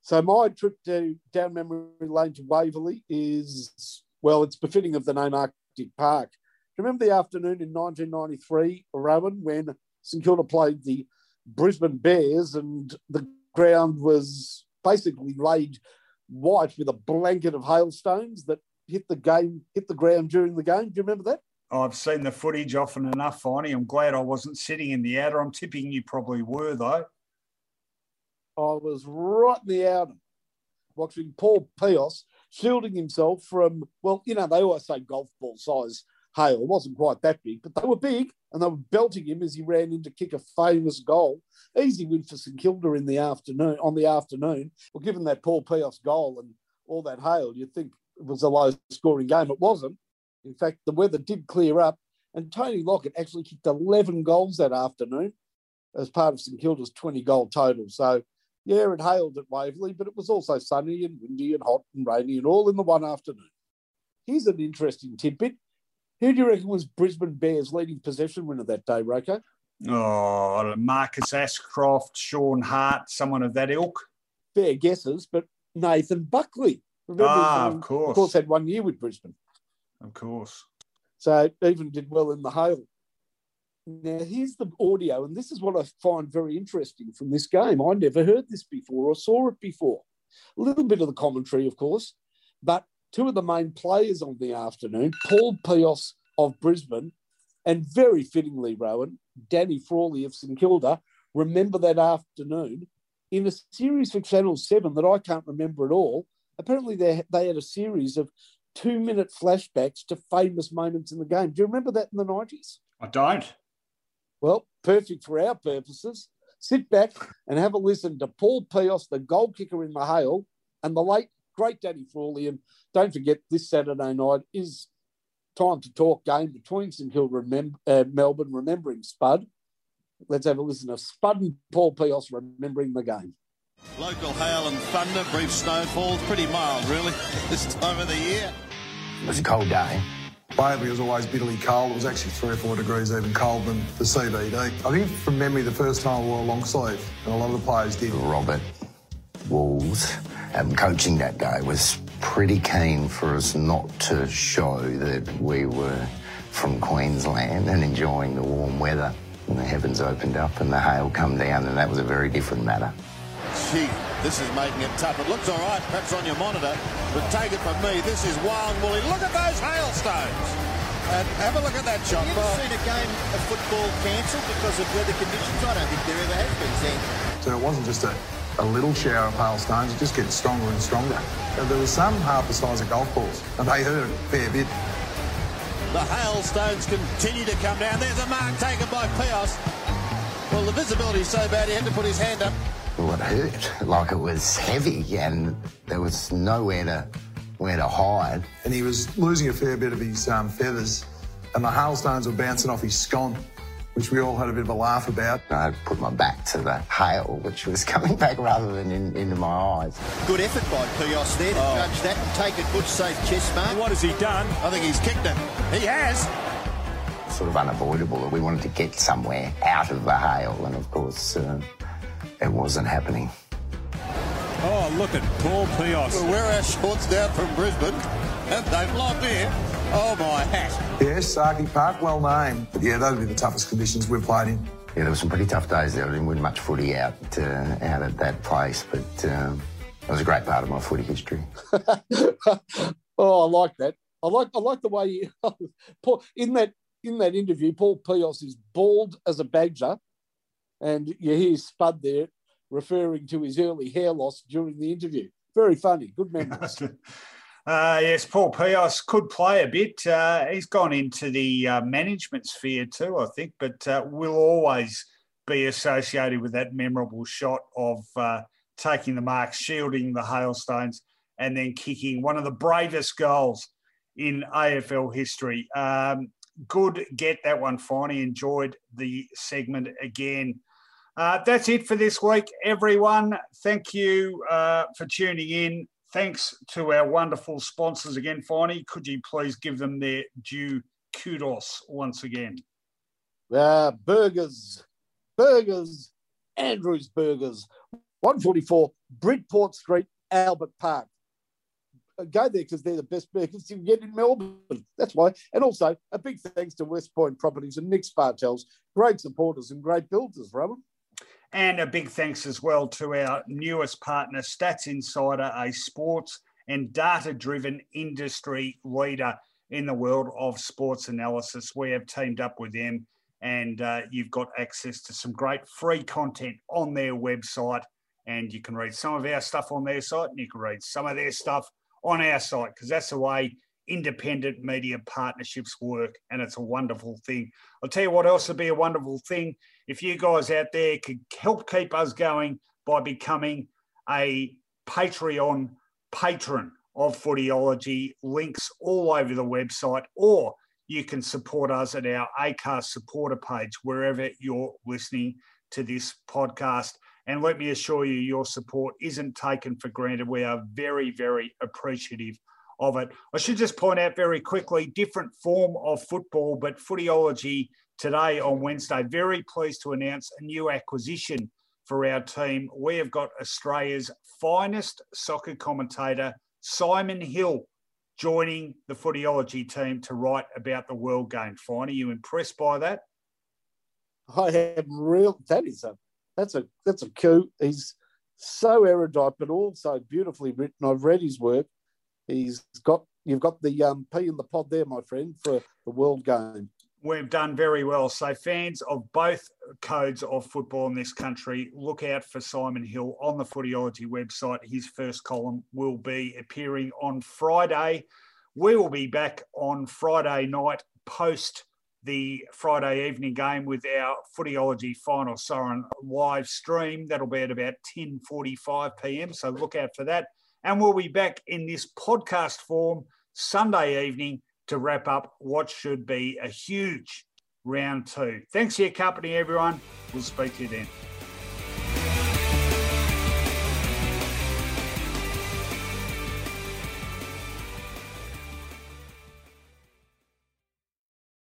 So my trip to down memory lane to Waverley is well, it's befitting of the name Arctic Park. Remember the afternoon in 1993, Rowan, when St Kilda played the Brisbane Bears and the ground was basically laid white with a blanket of hailstones that hit the game, hit the ground during the game. Do you remember that? I've seen the footage often enough, Finey. I'm glad I wasn't sitting in the outer. I'm tipping you probably were, though. I was right in the outer watching Paul Peos shielding himself from, well, you know, they always say golf ball size Hale wasn't quite that big, but they were big and they were belting him as he ran in to kick a famous goal. Easy win for St Kilda in the afternoon. On the afternoon, well, given that Paul Peos goal and all that hail, you'd think it was a low-scoring game. It wasn't. In fact, the weather did clear up, and Tony Lockett actually kicked 11 goals that afternoon as part of St Kilda's 20 goal total. So, yeah, it hailed at Waverley, but it was also sunny and windy and hot and rainy and all in the one afternoon. Here's an interesting tidbit. Who do you reckon was Brisbane Bears' leading possession winner that day, RoCo? Oh, Marcus Ashcroft, Shaun Hart, someone of that ilk. Fair guesses, but Nathan Buckley. Remember, ah, of course. Of course, had one year with Brisbane. Of course. So even did well in the hail. Now, here's the audio, and this is what I find very interesting from this game. I never heard this before or saw it before. A little bit of the commentary, of course, but two of the main players on the afternoon, Paul Peos of Brisbane, and very fittingly, Rowan, Danny Frawley of St Kilda, remember that afternoon in a series for Channel 7 that I can't remember at all. Apparently, they, they had a series of two minute flashbacks to famous moments in the game. Do you remember that in the 90s? I don't. Well, perfect for our purposes. Sit back and have a listen to Paul Peos, the goal kicker in the hail, and the late, great Danny Frawley. And don't forget, this Saturday night is time to talk game between St Kilda and uh, Melbourne, remembering Spud. Let's have a listen to Spud and Paul Peos remembering the game. Local hail and thunder, brief snowfall, pretty mild really [LAUGHS] this time of the year. It was a cold day. Waverley was always bitterly cold. It was actually three or four degrees even colder than the CBD. I think from memory, the first time I wore a long sleeve, and a lot of the players did. Robert Walls, um, coaching that day, was pretty keen for us not to show that we were from Queensland and enjoying the warm weather. And the heavens opened up and the hail come down, and that was a very different matter. Gee, this is making it tough. It looks all right, perhaps on your monitor, but take it from me, this is wild woolly. Look at those hailstones. And have a look at that shot. Have you ever seen a game of football cancelled because of weather conditions? I don't think there ever has been, Sam. So it wasn't just a, a little shower of hailstones, it just gets stronger and stronger. There was some half the size of golf balls, and they hurt a fair bit. The hailstones continue to come down. There's a mark taken by Peos. Well, the visibility's so bad he had to put his hand up. Well, it hurt, like it was heavy, and there was nowhere to where to hide. And he was losing a fair bit of his um, feathers, and the hailstones were bouncing off his scone, which we all had a bit of a laugh about. I put my back to the hail, which was [LAUGHS] coming back rather than in, into my eyes. Good effort by Peos there to oh. judge that and take a good, safe chest mark. What has he done? I think he's kicked it. He has sort of unavoidable that we wanted to get somewhere out of the hail, and of course, uh, it wasn't happening. Oh, look at Paul Peos. We'll wear our shorts down from Brisbane, and they've locked in. Oh, my hat. Yes, Arctic Park, well named. But yeah, those would be the toughest conditions we've played in. Yeah, there were some pretty tough days there. I didn't win much footy out uh, out at that place, but um, it was a great part of my footy history. [LAUGHS] oh, I like that. I like I like the way you [LAUGHS] Paul, in that in that interview, Paul Peos is bald as a badger and you hear Spud there referring to his early hair loss during the interview. Very funny. Good memories. [LAUGHS] Uh, yes, Paul Peos could play a bit. Uh, he's gone into the uh, management sphere too, I think, but uh, will always be associated with that memorable shot of uh, taking the mark, shielding the hailstones, and then kicking one of the bravest goals in AFL history. Um, good get that one, Finey. Enjoyed the segment again. Uh, that's it for this week, everyone. Thank you uh, for tuning in. Thanks to our wonderful sponsors again, Finey. Could you please give them their due kudos once again? Uh, burgers, burgers, Andrews Burgers, 144 Bridport Street, Albert Park. Uh, go there because they're the best burgers you can get in Melbourne. That's why. And also, a big thanks to West Point Properties and Nick Spartels, great supporters and great builders, Robin. And a big thanks as well to our newest partner, Stats Insider, a sports and data driven industry leader in the world of sports analysis. We have teamed up with them, and uh, you've got access to some great free content on their website. And you can read some of our stuff on their site, and you can read some of their stuff on our site because that's the way independent media partnerships work, and it's a wonderful thing. I'll tell you what else would be a wonderful thing if you guys out there could help keep us going by becoming a Patreon patron of Footyology. Links all over the website, or you can support us at our ACAST supporter page wherever you're listening to this podcast. And let me assure you, your support isn't taken for granted. We are very, very appreciative of it. I should just point out very quickly different form of football, but Footyology today on Wednesday, very pleased to announce a new acquisition for our team. We have got Australia's finest soccer commentator, Simon Hill, joining the Footyology team to write about the World Game. Fine, are you impressed by that? I am real. That is a that's a that's a coup. He's so erudite, but also beautifully written. I've read his work. He's got you've got the um, P in the pod there, my friend, for the World Game. We've done very well. So, fans of both codes of football in this country, look out for Simon Hill on the Footyology website. His first column will be appearing on Friday. We will be back on Friday night post the Friday evening game with our Footyology Final Siren live stream. That'll be at about 10.45 p.m. So look out for that. And we'll be back in this podcast form Sunday evening to wrap up what should be a huge round two. Thanks for your company, everyone. We'll speak to you then.